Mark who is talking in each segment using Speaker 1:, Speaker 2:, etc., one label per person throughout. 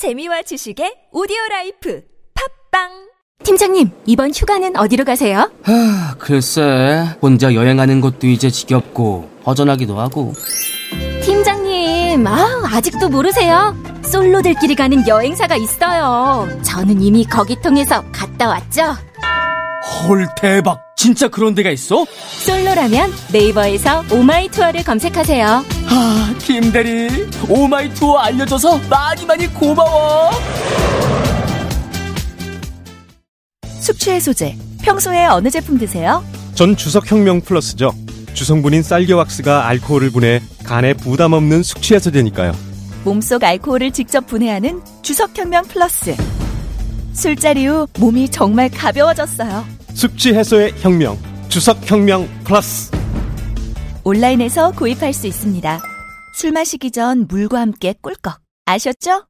Speaker 1: 재미와 지식의 오디오 life 팟빵
Speaker 2: 팀장님, 이번 휴가는 어디로 가세요?
Speaker 3: 하, 글쎄, 혼자 여행하는 것도 이제 지겹고, 허전하기도 하고.
Speaker 2: 팀장님, 아, 아직도 모르세요? 솔로들끼리 가는 여행사가 있어요. 저는 이미 거기 통해서 갔다 왔죠.
Speaker 3: 헐, 대박! 진짜 그런 데가 있어?
Speaker 2: 솔로라면 네이버에서 오마이 투어를 검색하세요.
Speaker 3: 아, 김대리, 오마이 투어 알려줘서 많이 많이 고마워!
Speaker 1: 숙취해소제 평소에 어느 제품 드세요?
Speaker 4: 전 주석혁명 플러스죠. 주성분인 쌀겨 왁스가 알코올을 분해 간에 부담 없는 숙취 해소제니까요.
Speaker 1: 몸속 알코올을 직접 분해하는 주석혁명 플러스 술자리 후 몸이 정말 가벼워졌어요
Speaker 4: 숙취 해소의 혁명. 주석혁명 플러스.
Speaker 1: 온라인에서 구입할 수 있습니다 술 마시기 전 물과 함께 꿀꺽 아셨죠?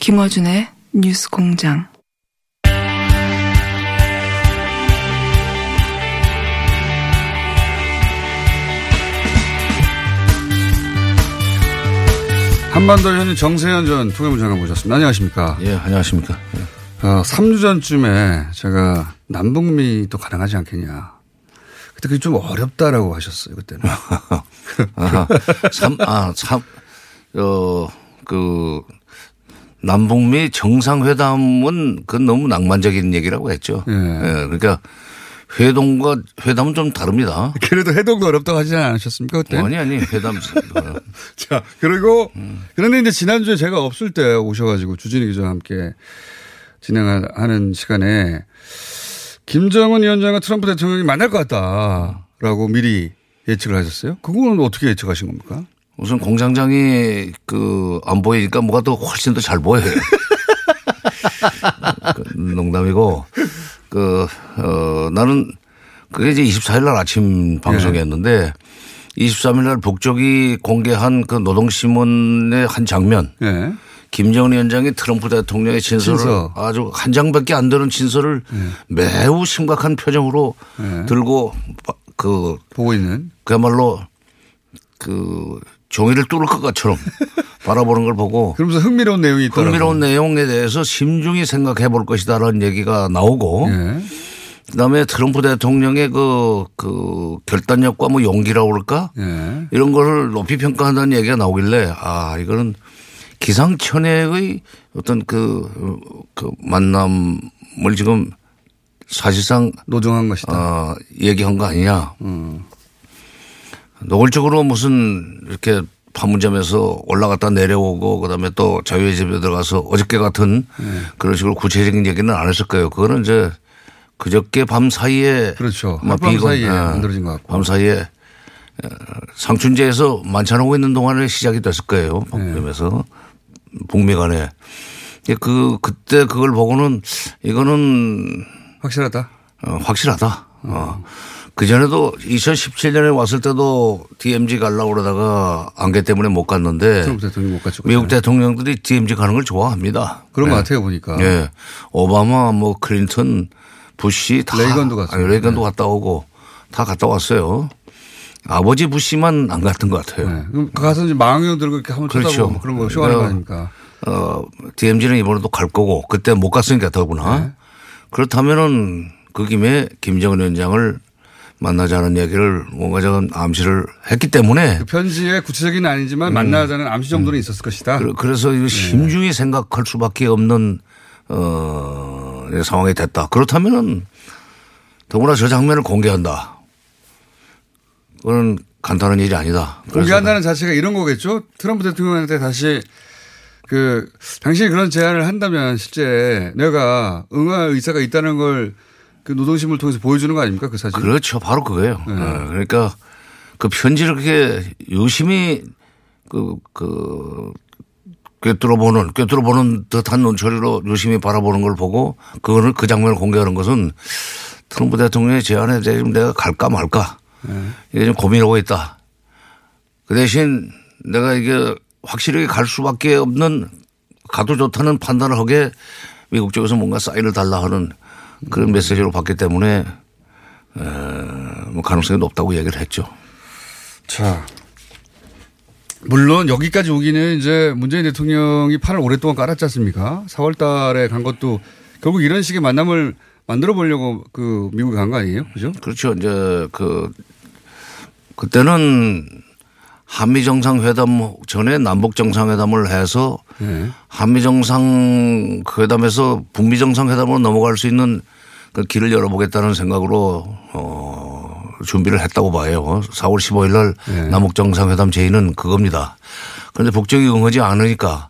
Speaker 5: 김어준의 뉴스 공장.
Speaker 6: 한반도 현지 정세현 전 통일부 장관 모셨습니다. 안녕하십니까.
Speaker 7: 예, 안녕하십니까. 예.
Speaker 6: 어, 3주 전쯤에 제가 남북미도 가능하지 않겠냐. 그때 그게 좀 어렵다라고 하셨어요, 그때는.
Speaker 7: 아하, 삼, 아, 참, 어, 그, 남북미 정상회담은 그 너무 낭만적인 얘기라고 했죠.
Speaker 6: 예.
Speaker 7: 예, 그러니까 회동과 회담은 좀 다릅니다.
Speaker 6: 그래도 해동도 어렵다고 하지 않으셨습니까, 그때?
Speaker 7: 아니, 아니, 회담.
Speaker 6: 자, 그리고 그런데 이제 지난주에 제가 없을 때 오셔가지고 주진희 기자와 함께 진행하는 시간에 김정은 위원장과 트럼프 대통령이 만날 것 같다라고 미리 예측을 하셨어요. 그거는 어떻게 예측하신 겁니까?
Speaker 7: 우선 공장장이 그 안 보이니까 뭐가 더 훨씬 더 잘 보여요. 그 농담이고 그, 어, 나는 그게 이제 24일 날 아침 방송이었는데 23일 날 북쪽이 공개한 그 노동신문의 한 장면
Speaker 6: 예.
Speaker 7: 김정은 위원장이 트럼프 대통령의 진술을
Speaker 6: 진서.
Speaker 7: 아주 한 장밖에 안 되는 진술을 매우 심각한 표정으로
Speaker 6: 네.
Speaker 7: 들고 그
Speaker 6: 보고 있는.
Speaker 7: 그야말로 그 종이를 뚫을 것 것처럼 바라보는 걸 보고
Speaker 6: 그러면서 흥미로운 내용이 있더라고요.
Speaker 7: 흥미로운 내용에 대해서 심중히 생각해 볼 것이다라는 얘기가 나오고
Speaker 6: 예.
Speaker 7: 그다음에 트럼프 대통령의 그, 그 결단력과 뭐 용기라고 그럴까
Speaker 6: 예.
Speaker 7: 이런 거를 높이 평가한다는 얘기가 나오길래 아 이거는 기상천외의 어떤 그, 그 만남을 지금 사실상
Speaker 6: 노정한 것이다.
Speaker 7: 어, 얘기한 거 아니냐. 노골적으로 무슨 이렇게 판문점에서 올라갔다 내려오고 그다음에 또 자유의 집에 들어가서 어저께 같은 그런 식으로 구체적인 얘기는 안 했을 거예요. 그거는 이제 그저께 밤 사이에
Speaker 6: 그렇죠.
Speaker 7: 비건,
Speaker 6: 사이에
Speaker 7: 어,
Speaker 6: 만들어진 것 같고.
Speaker 7: 밤 사이에 어, 상춘제에서 만찬하고 있는 동안에 시작이 됐을 거예요.
Speaker 6: 네.
Speaker 7: 판문점에서 북미 간에. 그 그때 그걸 보고는 이거는
Speaker 6: 확실하다.
Speaker 7: 어, 확실하다. 어. 그전에도 2017년에 왔을 때도 DMZ 가려고 그러다가 안개 때문에 못 갔는데
Speaker 6: 트럼프 대통령이 못 갔죠.
Speaker 7: 미국 대통령들이 DMZ 가는 걸 좋아합니다.
Speaker 6: 그런
Speaker 7: 네.
Speaker 6: 것 같아요, 보니까.
Speaker 7: 예. 오바마, 뭐 클린턴, 부시 다.
Speaker 6: 레이건도 갔어요.
Speaker 7: 아니, 레이건도
Speaker 6: 네.
Speaker 7: 갔다 오고 다 갔다 왔어요. 아버지 부시만 안 갔던 것 같아요.
Speaker 6: 네. 그럼 가서 이제 망원경 들고 이렇게 한번
Speaker 7: 그렇죠.
Speaker 6: 쳐다보고 그런 거 쇼하는 거
Speaker 7: 어,
Speaker 6: 아닙니까?
Speaker 7: 어, DMZ는 이번에도 갈 거고 그때 못 갔으니까 더구나.
Speaker 6: 네.
Speaker 7: 그렇다면은 그 김에 김정은 위원장을 만나자는 얘기를 뭔가 저건 암시를 했기 때문에
Speaker 6: 그 편지에 구체적인 아니지만 만나자는 암시 정도는 있었을 것이다.
Speaker 7: 그- 그래서 이거 심중히 생각할 수밖에 없는 어, 상황이 됐다. 그렇다면은 더구나 저 장면을 공개한다. 그건 간단한 일이 아니다.
Speaker 6: 공개한다는 자체가 이런 거겠죠. 트럼프 대통령한테 다시 그 당신이 그런 제안을 한다면 실제 내가 응할 의사가 있다는 걸 그 노동신문을 통해서 보여주는 거 아닙니까 그 사진?
Speaker 7: 그렇죠. 바로 그거예요.
Speaker 6: 네.
Speaker 7: 어, 그러니까 그 편지를 그렇게 유심히 그, 그, 꿰뚫어보는, 꿰뚫어보는 듯한 눈초리로 유심히 바라보는 걸 보고 그거를 그 장면을 공개하는 것은 트럼프 대통령의 제안에 대해 좀 내가 갈까 말까 이게 좀 고민하고 있다. 그 대신 내가 이게 확실하게 갈 수밖에 없는 가도 좋다는 판단을 하게 미국 쪽에서 뭔가 사인을 달라 하는 그런 메시지로 봤기 때문에 에, 뭐 가능성이 높다고 얘기를 했죠.
Speaker 6: 자. 물론 여기까지 오기는 이제 문재인 대통령이 판을 오랫동안 깔았지 않습니까? 4월 달에 간 것도 결국 이런 식의 만남을 만들어 보려고 그 미국에 간 거 아니에요? 그죠?
Speaker 7: 그렇죠. 이제 그 그때는 한미 정상회담 전에 남북 정상회담을 해서
Speaker 6: 네.
Speaker 7: 한미 정상회담에서 북미 정상회담으로 넘어갈 수 있는 그 길을 열어보겠다는 생각으로 어 준비를 했다고 봐요. 4월 15일 날
Speaker 6: 네.
Speaker 7: 남북 정상회담 제의는 그겁니다. 그런데 북쪽이 응하지 않으니까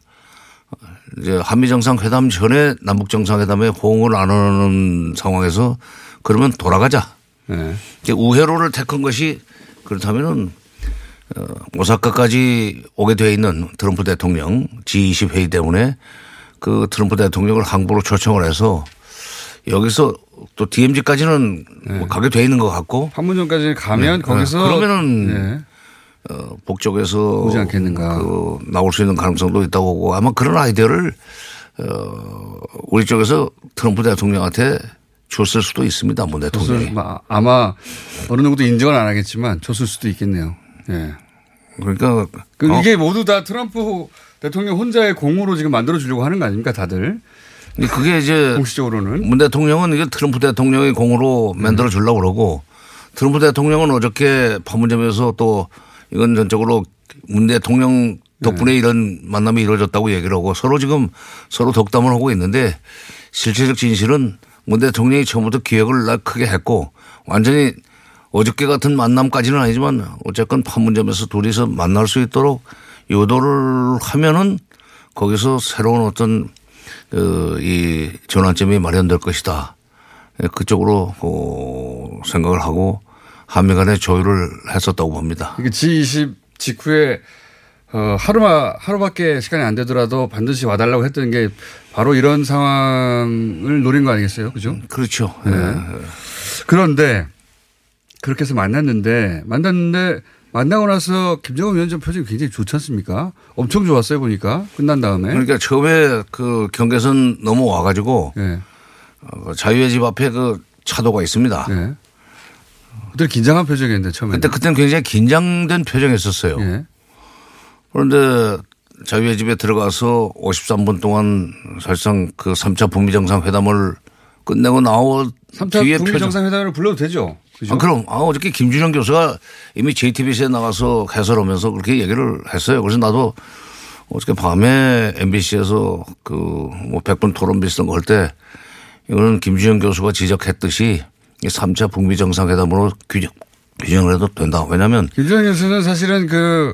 Speaker 7: 이제 한미 정상회담 전에 남북 정상회담에 호응을 안 하는 상황에서 그러면 돌아가자.
Speaker 6: 네.
Speaker 7: 우회로를 택한 것이 그렇다면은 어, 오사카까지 오게 돼 있는 트럼프 대통령 G20 회의 때문에 그 트럼프 대통령을 항구로 초청을 해서 여기서 또 DMZ까지는 뭐 가게 돼 있는 것 같고
Speaker 6: 판문점까지 가면
Speaker 7: 네.
Speaker 6: 거기서
Speaker 7: 그러면은
Speaker 6: 네.
Speaker 7: 어, 북쪽에서
Speaker 6: 오지 않겠는가.
Speaker 7: 그 나올 수 있는 가능성도 있다고 보고 아마 그런 아이디어를 어, 우리 쪽에서 트럼프 대통령한테 줬을 수도 있습니다. 문 대통령이.
Speaker 6: 줬을 마- 아마 어느 정도 인정은 안 하겠지만 줬을 수도 있겠네요. 예.
Speaker 7: 그러니까
Speaker 6: 그
Speaker 7: 어,
Speaker 6: 이게 모두 다 트럼프 대통령 혼자의 공으로 지금 만들어 주려고 하는 거 아닙니까 다들
Speaker 7: 그게 이제
Speaker 6: 공식적으로는
Speaker 7: 문 대통령은 이게 트럼프 대통령의 공으로 만들어 주려고 그러고 트럼프 대통령은 어저께 판문점에서 또 이건 전적으로 문 대통령 덕분에
Speaker 6: 네.
Speaker 7: 이런 만남이 이루어졌다고 얘기를 하고 서로 지금 서로 덕담을 하고 있는데 실체적 진실은 문 대통령이 처음부터 기획을 나 크게 했고 완전히 어저께 같은 만남까지는 아니지만 어쨌건 판문점에서 둘이서 만날 수 있도록 유도를 하면은 거기서 새로운 어떤 그 이 전환점이 마련될 것이다. 예, 그쪽으로 어, 생각을 하고 한미 간에 조율을 했었다고 봅니다.
Speaker 6: 이게 G20 직후에 어, 하루마 하루밖에 시간이 안 되더라도 반드시 와달라고 했던 게 바로 이런 상황을 노린 거 아니겠어요, 그죠?
Speaker 7: 그렇죠.
Speaker 6: 네.
Speaker 7: 예.
Speaker 6: 그런데 그렇게 해서 만났는데 만났는데 만나고 나서 김정은 위원장 표정이 굉장히 좋지 않습니까? 엄청 좋았어요 보니까 끝난 다음에.
Speaker 7: 그러니까 처음에 그 경계선 넘어와 가지고
Speaker 6: 예.
Speaker 7: 어, 자유의 집 앞에 그 차도가 있습니다.
Speaker 6: 예. 그때 긴장한 표정이었는데 처음에.
Speaker 7: 그때 그때는 굉장히 긴장된 표정이었었어요.
Speaker 6: 예.
Speaker 7: 그런데 자유의 집에 들어가서 53분 동안 사실상 그 3차 북미 정상회담을 끝내고 나온
Speaker 6: 3차
Speaker 7: 뒤에
Speaker 6: 북미. 정상회담을 불러도 되죠. 그죠?
Speaker 7: 아, 그럼 아, 어저께 김준영 교수가 이미 JTBC에 나가서 해설하면서 그렇게 얘기를 했어요. 그래서 나도 어저께 밤에 MBC에서 그뭐 100분 토론 비슷한 거 할 때 이거는 김준영 교수가 지적했듯이 이 3차 북미 정상회담으로 규정, 규정을 해도 된다. 왜냐하면
Speaker 6: 김정은 교수는 사실은 그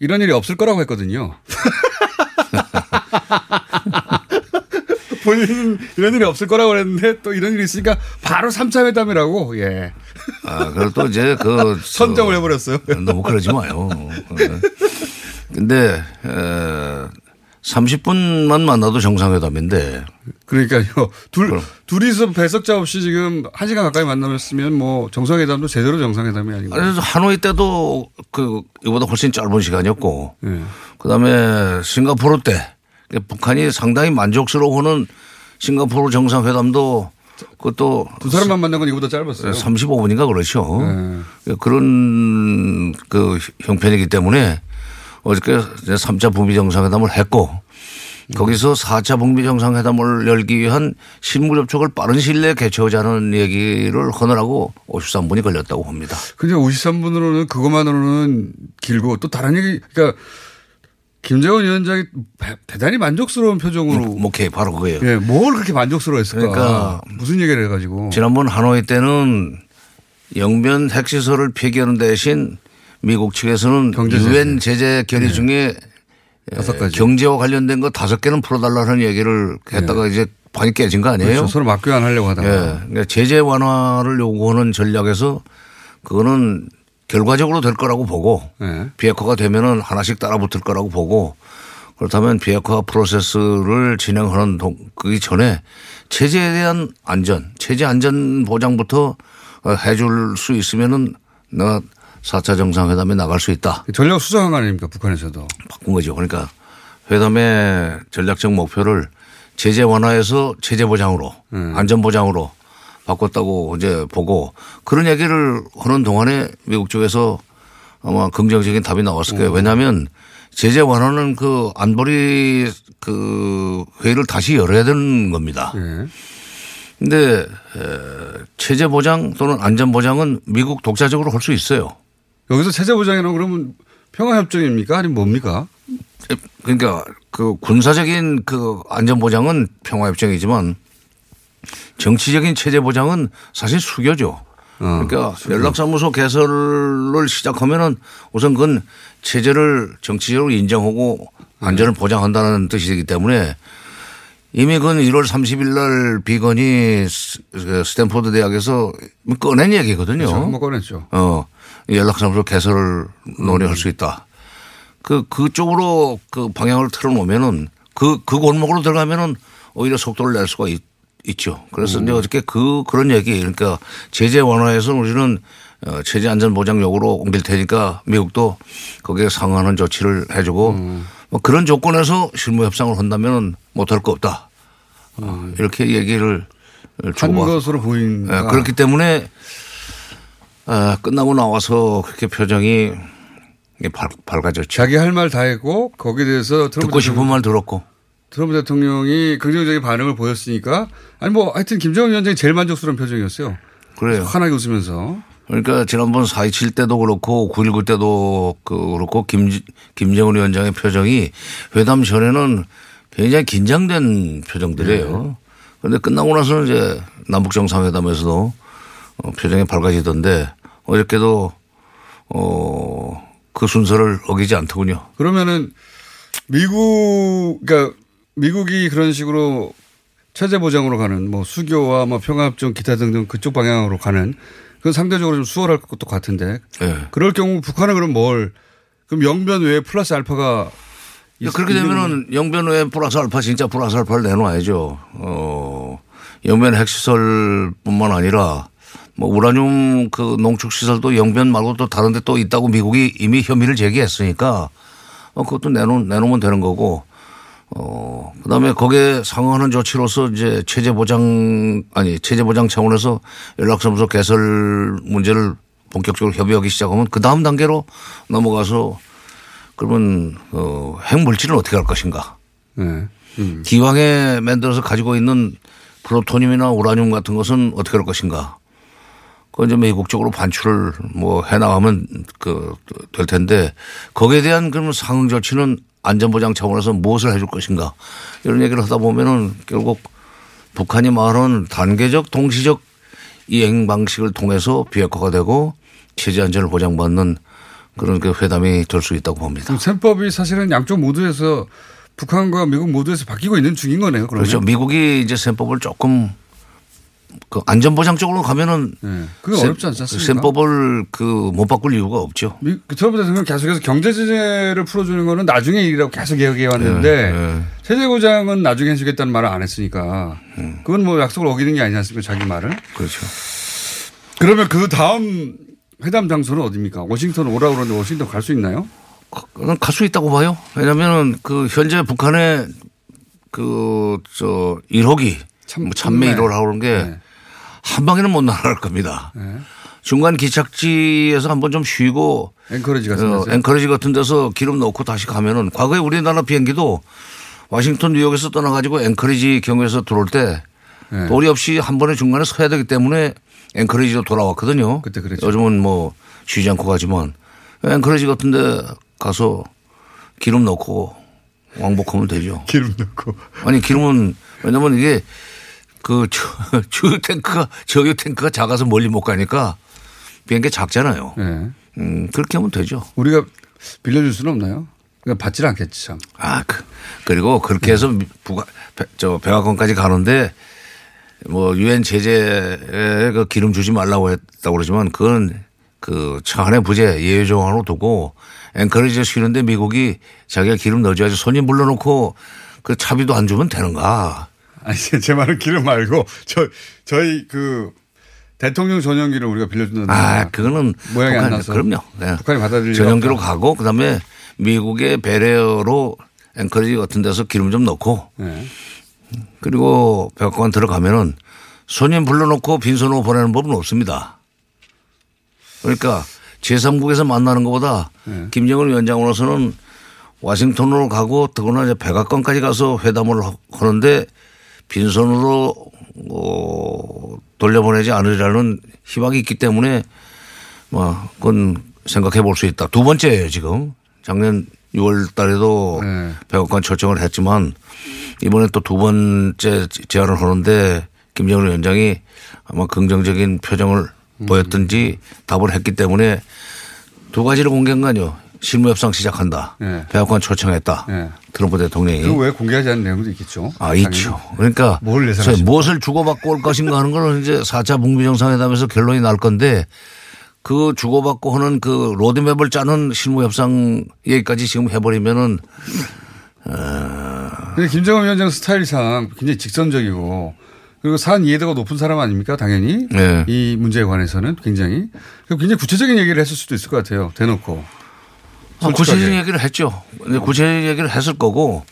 Speaker 6: 이런 일이 없을 거라고 했거든요. 본인은 이런 일이 없을 거라고 그랬는데 또 이런 일이 있으니까 바로 3차 회담이라고 예.
Speaker 7: 아, 그리고 또 이제 그
Speaker 6: 선정을 해버렸어요.
Speaker 7: 너무 그러지 마요. 예. 근데 에, 30분만 만나도 정상회담인데
Speaker 6: 그러니까요. 둘, 둘이서 배석자 없이 지금 한 시간 가까이 만나면 뭐 정상회담도 제대로 정상회담이 아니고.
Speaker 7: 그래서 하노이 때도 그 이보다 훨씬 짧은 시간이었고
Speaker 6: 예.
Speaker 7: 그다음에 싱가포르 때 북한이 상당히 만족스러워하는 싱가포르 정상회담도 그것도
Speaker 6: 두 사람만 만난 건 이거보다 짧았어요.
Speaker 7: 35분인가 그렇죠.
Speaker 6: 네.
Speaker 7: 그런 그 형편이기 때문에 어저께 이제 3차 북미 정상회담을 했고 거기서 4차 북미 정상회담을 열기 위한 실무 접촉을 빠른 시일 내에 개최하자는 얘기를 하느라고 53분이 걸렸다고 봅니다.
Speaker 6: 근데 53분으로는 그것만으로는 길고 또 다른 얘기, 그러니까 김정은 위원장이 배- 대단히 만족스러운 표정으로.
Speaker 7: 오케이 바로 그거예요.
Speaker 6: 예, 뭘 그렇게 만족스러워 했을까.
Speaker 7: 그러니까
Speaker 6: 무슨 얘기를 해가지고.
Speaker 7: 지난번 하노이 때는 영변 핵시설을 폐기하는 대신 미국 측에서는.
Speaker 6: 네.
Speaker 7: 유엔 제재 결의 중에
Speaker 6: 다섯 가지.
Speaker 7: 경제와 관련된 거 다섯 개는 풀어달라는 얘기를 했다가 이제 판이 깨진 거 아니에요?
Speaker 6: 네. 그렇죠. 서로 맞교환 하려고 하다가.
Speaker 7: 예. 그러니까 제재 완화를 요구하는 전략에서 그거는 결과적으로 될 거라고 보고
Speaker 6: 예.
Speaker 7: 비핵화가 되면은 하나씩 따라붙을 거라고 보고 그렇다면 비핵화 프로세스를 진행하는 동, 그 전에 체제에 대한 안전, 체제 안전 보장부터 어, 해줄 수 있으면은 내가 4차 정상회담에 나갈 수 있다.
Speaker 6: 전략 수정한 거 아닙니까 북한에서도.
Speaker 7: 바꾼 거죠. 그러니까 회담의 전략적 목표를 제재 완화에서 체제 보장으로
Speaker 6: 음.
Speaker 7: 안전 보장으로 바꿨다고 이제 보고 그런 얘기를 하는 동안에 미국 쪽에서 아마 긍정적인 답이 나왔을
Speaker 6: 음.
Speaker 7: 거예요. 왜냐하면 제재 완화는 그 안보리 그 회의를 다시 열어야 되는 겁니다.
Speaker 6: 예.
Speaker 7: 근데 에, 체제 보장 또는 안전 보장은 미국 독자적으로 할 수 있어요.
Speaker 6: 여기서 체제 보장이라고 그러면 평화 협정입니까? 아니면 뭡니까?
Speaker 7: 그러니까 그 군사적인 그 안전 보장은 평화 협정이지만 정치적인 체제 보장은 사실 수교죠.
Speaker 6: 어,
Speaker 7: 그러니까 연락사무소 개설을 시작하면은 우선 그건 체제를 정치적으로 인정하고 안전을 보장한다는 뜻이기 때문에 이미 그건 1월 30일 날 비건이 스- 그 스탠포드 대학에서 꺼낸 얘기거든요.
Speaker 6: 그렇죠. 한번 꺼냈죠.
Speaker 7: 어, 연락사무소 개설을 논의할 수 있다. 그, 그쪽으로 그 방향을 틀어놓으면은 그, 그 골목으로 들어가면은 오히려 속도를 낼 수가 있, 있죠. 그래서 이제 어저께 그, 그런 얘기 그러니까 제재 완화해서 우리는 어, 체제 안전 보장 역으로 옮길 테니까 미국도 거기에 상응하는 조치를 해주고 뭐 그런 조건에서 실무 협상을 한다면 못할 거 없다. 어, 이렇게 얘기를
Speaker 6: 한 것으로 보인다.
Speaker 7: 예, 그렇기 때문에 아, 끝나고 나와서 그렇게 표정이 밝, 밝아졌죠.
Speaker 6: 자기 할 말 다 했고 거기에 대해서
Speaker 7: 듣고 싶은 말 들었고.
Speaker 6: 트럼프 대통령이 긍정적인 반응을 보였으니까 아니 뭐 하여튼 김정은 위원장이 제일 만족스러운 표정이었어요.
Speaker 7: 그래요.
Speaker 6: 환하게 웃으면서
Speaker 7: 그러니까 지난번 4.27 때도 그렇고 9.19 때도 그 그렇고 김, 김정은 위원장의 표정이 회담 전에는 굉장히 긴장된 표정들이에요. 그런데 끝나고 나서는 이제 남북 정상회담에서도 어, 표정이 밝아지던데 어저께도 어, 그 순서를 어기지 않더군요.
Speaker 6: 그러면은 미국 그러니까 미국이 그런 식으로 체제 보장으로 가는 뭐 수교와 뭐 평화협정 기타 등등 그쪽 방향으로 가는 그건 상대적으로 좀 수월할 것도 같은데
Speaker 7: 예.
Speaker 6: 그럴 경우 북한은 그럼 뭘 그럼 영변 외에 플러스 알파가 있-
Speaker 7: 그렇게 되면은 영변 외에 플러스 알파 진짜 플러스 알파를 내놓아야죠. 어, 영변 핵시설뿐만 아니라 뭐 우라늄 그 농축 시설도 영변 말고 또 다른 데 또 있다고 미국이 이미 혐의를 제기했으니까 어, 그것도 내놓, 내놓으면 되는 거고 어, 그 다음에 거기에 상응하는 조치로서 이제 체제 보장, 아니, 체제 보장 차원에서 연락사무소 개설 문제를 본격적으로 협의하기 시작하면 그 다음 단계로 넘어가서 그러면 어, 핵물질은 어떻게 할 것인가.
Speaker 6: 네. 음.
Speaker 7: 기왕에 만들어서 가지고 있는 플루토늄이나 우라늄 같은 것은 어떻게 할 것인가. 그건 이제 미국적으로 반출을 뭐 해나가면 그 될 텐데 거기에 대한 그러면 상응 조치는 안전보장 차원에서 무엇을 해줄 것인가 이런 얘기를 하다 보면은 결국 북한이 말하는 단계적 동시적 이행 방식을 통해서 비핵화가 되고 체제 안전을 보장받는 그런 그 회담이 될 수 있다고 봅니다.
Speaker 6: 셈법이 사실은 양쪽 모두에서 북한과 미국 모두에서 바뀌고 있는 중인 거네요. 그러면.
Speaker 7: 그렇죠. 미국이 이제 셈법을 조금 그 안전보장 쪽으로 가면은
Speaker 6: 네. 그게
Speaker 7: 셈-
Speaker 6: 어렵지 않지 않습니까?
Speaker 7: 셈법을 그 못 바꿀 이유가 없죠.
Speaker 6: 미, 그 트럼프 대통령 계속해서 경제 제재를 풀어주는 거는 나중에 일이라고 계속 이야기해 왔는데
Speaker 7: 네, 네.
Speaker 6: 세제 보장은 나중에 해주겠다는 말을 안 했으니까
Speaker 7: 음.
Speaker 6: 그건 뭐 약속을 어기는 게 아니지 않습니까 자기 말을.
Speaker 7: 그렇죠.
Speaker 6: 그러면 그 다음 회담 장소는 어디입니까? 워싱턴 오라고 그러는데 워싱턴 갈 수 있나요?
Speaker 7: 그건 갈수 있다고 봐요. 왜냐면은 그 현재 북한의 그 저 1호기
Speaker 6: 참-
Speaker 7: 뭐 참매
Speaker 6: 네.
Speaker 7: 1호라고 그런 게한 방에는 못 날아갈 겁니다.
Speaker 6: 네.
Speaker 7: 중간 기착지에서 한번 좀 쉬고
Speaker 6: 앵커리지 같은
Speaker 7: 어,
Speaker 6: 데서.
Speaker 7: 앵커리지 같은 데서 기름 넣고 다시 가면은 과거에 우리나라 비행기도 워싱턴 뉴욕에서 떠나가지고 앵커리지 경유에서 들어올 때
Speaker 6: 네.
Speaker 7: 도리 없이 한 번에 중간에 서야 되기 때문에 앵커리지로 돌아왔거든요.
Speaker 6: 그때 그랬죠.
Speaker 7: 요즘은 뭐 쉬지 않고 가지만 앵커리지 같은 데 가서 기름 넣고 왕복하면 되죠.
Speaker 6: 기름 넣고.
Speaker 7: 아니 기름은 왜냐면 이게 그 주- 주유 탱크가 저유 탱크가 작아서 멀리 못 가니까 비행기 작잖아요.
Speaker 6: 네.
Speaker 7: 음, 그렇게 하면 되죠.
Speaker 6: 우리가 빌려줄 수는 없나요? 그러니까 받질 않겠지 참.
Speaker 7: 아, 그, 그리고 그렇게 해서 부가, 배- 저 백악관까지 가는데 뭐 유엔 제재에 그 기름 주지 말라고 했다고 그러지만 그건 그 차안의 부재 예외 조항으로 두고 앵커리지에 쉬는데 미국이 자기가 기름 넣어줘야지 손님 불러놓고 그 차비도 안 주면 되는가.
Speaker 6: 아니 제, 제 말은 기름 말고 저 저희 그 대통령 전용기를 우리가 빌려준다는
Speaker 7: 아, 그거는
Speaker 6: 모양이 안
Speaker 7: 북한-
Speaker 6: 나서
Speaker 7: 그럼요. 네.
Speaker 6: 북한이 받아들일
Speaker 7: 전용기로. 가고 그다음에 미국의 배려로 앵커리지 같은 데서 기름 좀 넣고
Speaker 6: 네.
Speaker 7: 그리고 백악관 들어가면은 손님 불러놓고 빈손으로 보내는 법은 없습니다. 그러니까 제3국에서 만나는 것보다
Speaker 6: 네.
Speaker 7: 김정은 위원장으로서는 와싱턴으로 가고 더구나 이제 백악관까지 가서 회담을 하- 하는데 빈손으로 어, 돌려보내지 않으리라는 희망이 있기 때문에 뭐 그건 생각해 볼 수 있다. 두 번째예요 지금 작년 6월 달에도
Speaker 6: 네.
Speaker 7: 백악관 초청을 했지만 이번에 또 두 번째 제안을 하는데 김정은 위원장이 아마 긍정적인 표정을
Speaker 6: 음.
Speaker 7: 보였든지 답을 했기 때문에 두 가지를 공개한 거 아니요. 실무협상 시작한다.
Speaker 6: 네.
Speaker 7: 백악관 초청했다.
Speaker 6: 네.
Speaker 7: 트럼프 대통령이.
Speaker 6: 그왜 공개하지 않은 내용도 있겠죠.
Speaker 7: 아, 있죠. 그러니까
Speaker 6: 뭘 예상하십니까?
Speaker 7: 무엇을 주고받고 올 것인가 하는 걸 이제 4차 북미 정상회담에서 결론이 날 건데 그 주고받고 하는 그 로드맵을 짜는 실무협상 얘기까지 지금 해버리면은
Speaker 6: 근데 김정은 위원장 스타일상 굉장히 직선적이고 그리고 사안 이해도가 높은 사람 아닙니까? 당연히.
Speaker 7: 네.
Speaker 6: 이 문제에 관해서는 굉장히. 그리고 굉장히 구체적인 얘기를 했을 수도 있을 것 같아요. 대놓고.
Speaker 7: 아. 구체적인 얘기를 했죠. 구체적인 얘기를 했을 거고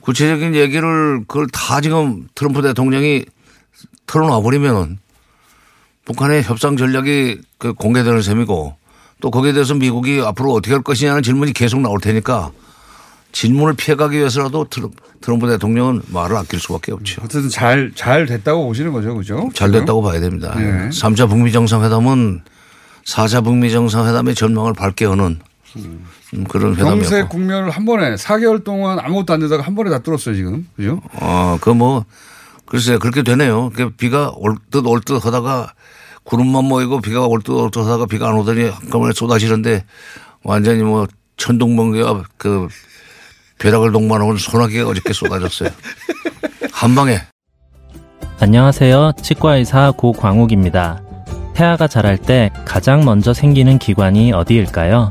Speaker 7: 구체적인 얘기를 그걸 다 지금 트럼프 대통령이 털어놔 버리면은 북한의 협상 전략이 그 공개되는 셈이고 또 거기에 대해서 미국이 앞으로 어떻게 할 것이냐는 질문이 계속 나올 테니까 질문을 피해가기 위해서라도 트럼- 트럼프 대통령은 말을 아낄 수밖에 없죠.
Speaker 6: 어쨌든 잘, 잘 됐다고 보시는 거죠. 그죠?
Speaker 7: 잘 됐다고 봐야 됩니다.
Speaker 6: 네.
Speaker 7: 3차 북미 정상회담은 4차 북미 정상회담의 전망을 밝게 하는 음, 그런
Speaker 6: 경제
Speaker 7: 회담이었고.
Speaker 6: 국면을 한 번에 4개월 동안 아무것도 안 되다가 한 번에 다 뚫었어요. 지금. 그죠?
Speaker 7: 어, 그 뭐, 글쎄요. 그렇게 되네요. 그 비가 올 듯 올 듯 하다가 구름만 모이고 비가 올 듯 올 듯 하다가 비가 안 오더니 한꺼번에 쏟아지는데 완전히 뭐 천둥번개가 그 벼락을 동반하고 소나기가 어저께 쏟아졌어요. 한 방에.
Speaker 8: 안녕하세요. 치과의사 고광욱입니다. 태아가 자랄 때 가장 먼저 생기는 기관이 어디일까요?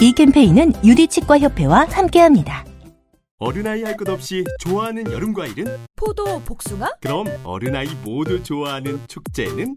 Speaker 1: 이 캠페인은 유디치과협회와 함께합니다.
Speaker 9: 어른아이 할 것 없이 좋아하는 여름 과일은?
Speaker 1: 포도, 복숭아,
Speaker 9: 그럼 어른아이 모두 좋아하는 축제는?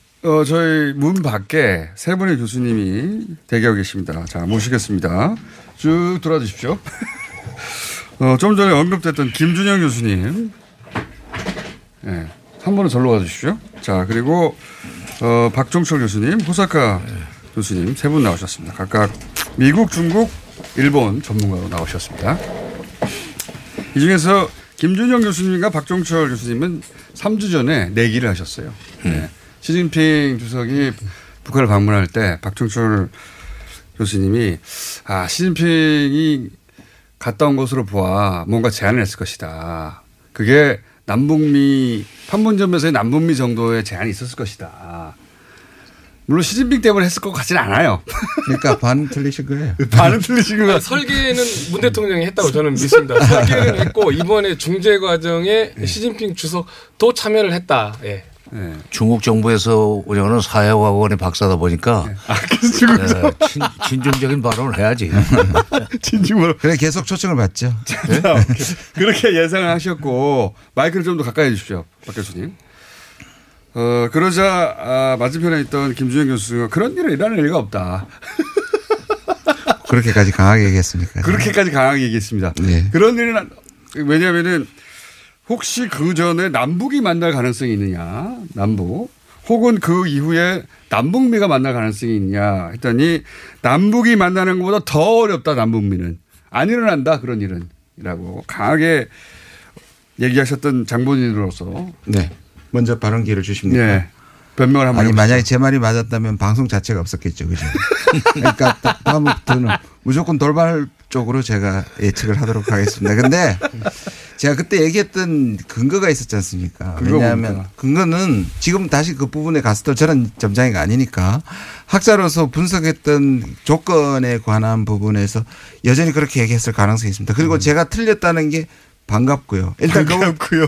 Speaker 6: 어, 저희 문 밖에 세 분의 교수님이 대기하고 계십니다. 자, 모시겠습니다. 쭉 돌아 주십시오. 어, 좀 전에 언급됐던 김준영 교수님. 예. 한 분은 절로 가주십시오. 자, 그리고, 어, 박종철 교수님, 호사카 교수님 세 분 나오셨습니다. 각각 미국, 중국, 일본 전문가로 나오셨습니다. 이 중에서 김준영 교수님과 박종철 교수님은 3주 전에 내기를 하셨어요. 네. 시진핑 주석이 북한을 방문할 때 박종철 교수님이 아, 시진핑이 갔다 온 것으로 보아 뭔가 제안을 했을 것이다. 그게 남북미 판문점에서의 남북미 정도의 제안이 있었을 것이다. 물론 시진핑 때문에 했을 것 같지는 않아요.
Speaker 10: 그러니까 반 틀리신 거예요.
Speaker 6: 반은 틀리신 것 같아요.
Speaker 11: 설계는 문 대통령이 했다고 저는 믿습니다. 설계는 했고 이번에 중재 과정에 시진핑 주석도 참여를 했다. 예.
Speaker 7: 중국 정부에서 운영하는 사회과학원의 박사다 보니까 네, 친, 친중적인 발언을 해야지.
Speaker 6: 진중으로.
Speaker 10: 그래 계속 초청을 받죠.
Speaker 6: 자, 그렇게 예상을 하셨고 마이크를 좀 더 가까이 해주십시오. 박 교수님. 어, 그러자 아, 맞은편에 있던 김준영 교수가 그런 일을 일어날 리가 없다.
Speaker 10: 그렇게까지 강하게 얘기했습니까?
Speaker 6: 그렇게까지 강하게 얘기했습니다.
Speaker 10: 네.
Speaker 6: 그런 일은 안- 왜냐하면은 혹시 그 전에 남북이 만날 가능성이 있느냐, 남북. 혹은 그 이후에 남북미가 만날 가능성이 있느냐 했더니 남북이 만나는 것보다 더 어렵다, 남북미는. 안 일어난다, 그런 일은. 이라고 강하게 얘기하셨던 장본인으로서.
Speaker 10: 네. 먼저 발언 기회를 주십니까?
Speaker 6: 네. 변명을 한번
Speaker 10: 아니
Speaker 6: 해보시죠.
Speaker 10: 만약에 제 말이 맞았다면 방송 자체가 없었겠죠, 그죠? 그러니까 다- 다음부터는 무조건 돌발 쪽으로 제가 예측을 하도록 하겠습니다. 근데 제가 그때 얘기했던 근거가 있었지 않습니까? 왜냐하면? 근거는 지금 다시 그 부분에 갔을 때 저는 점장이가 아니니까 학자로서 분석했던 조건에 관한 부분에서 여전히 그렇게 얘기했을 가능성이 있습니다. 그리고 제가 틀렸다는 게 반갑고요. 일단 그, 부-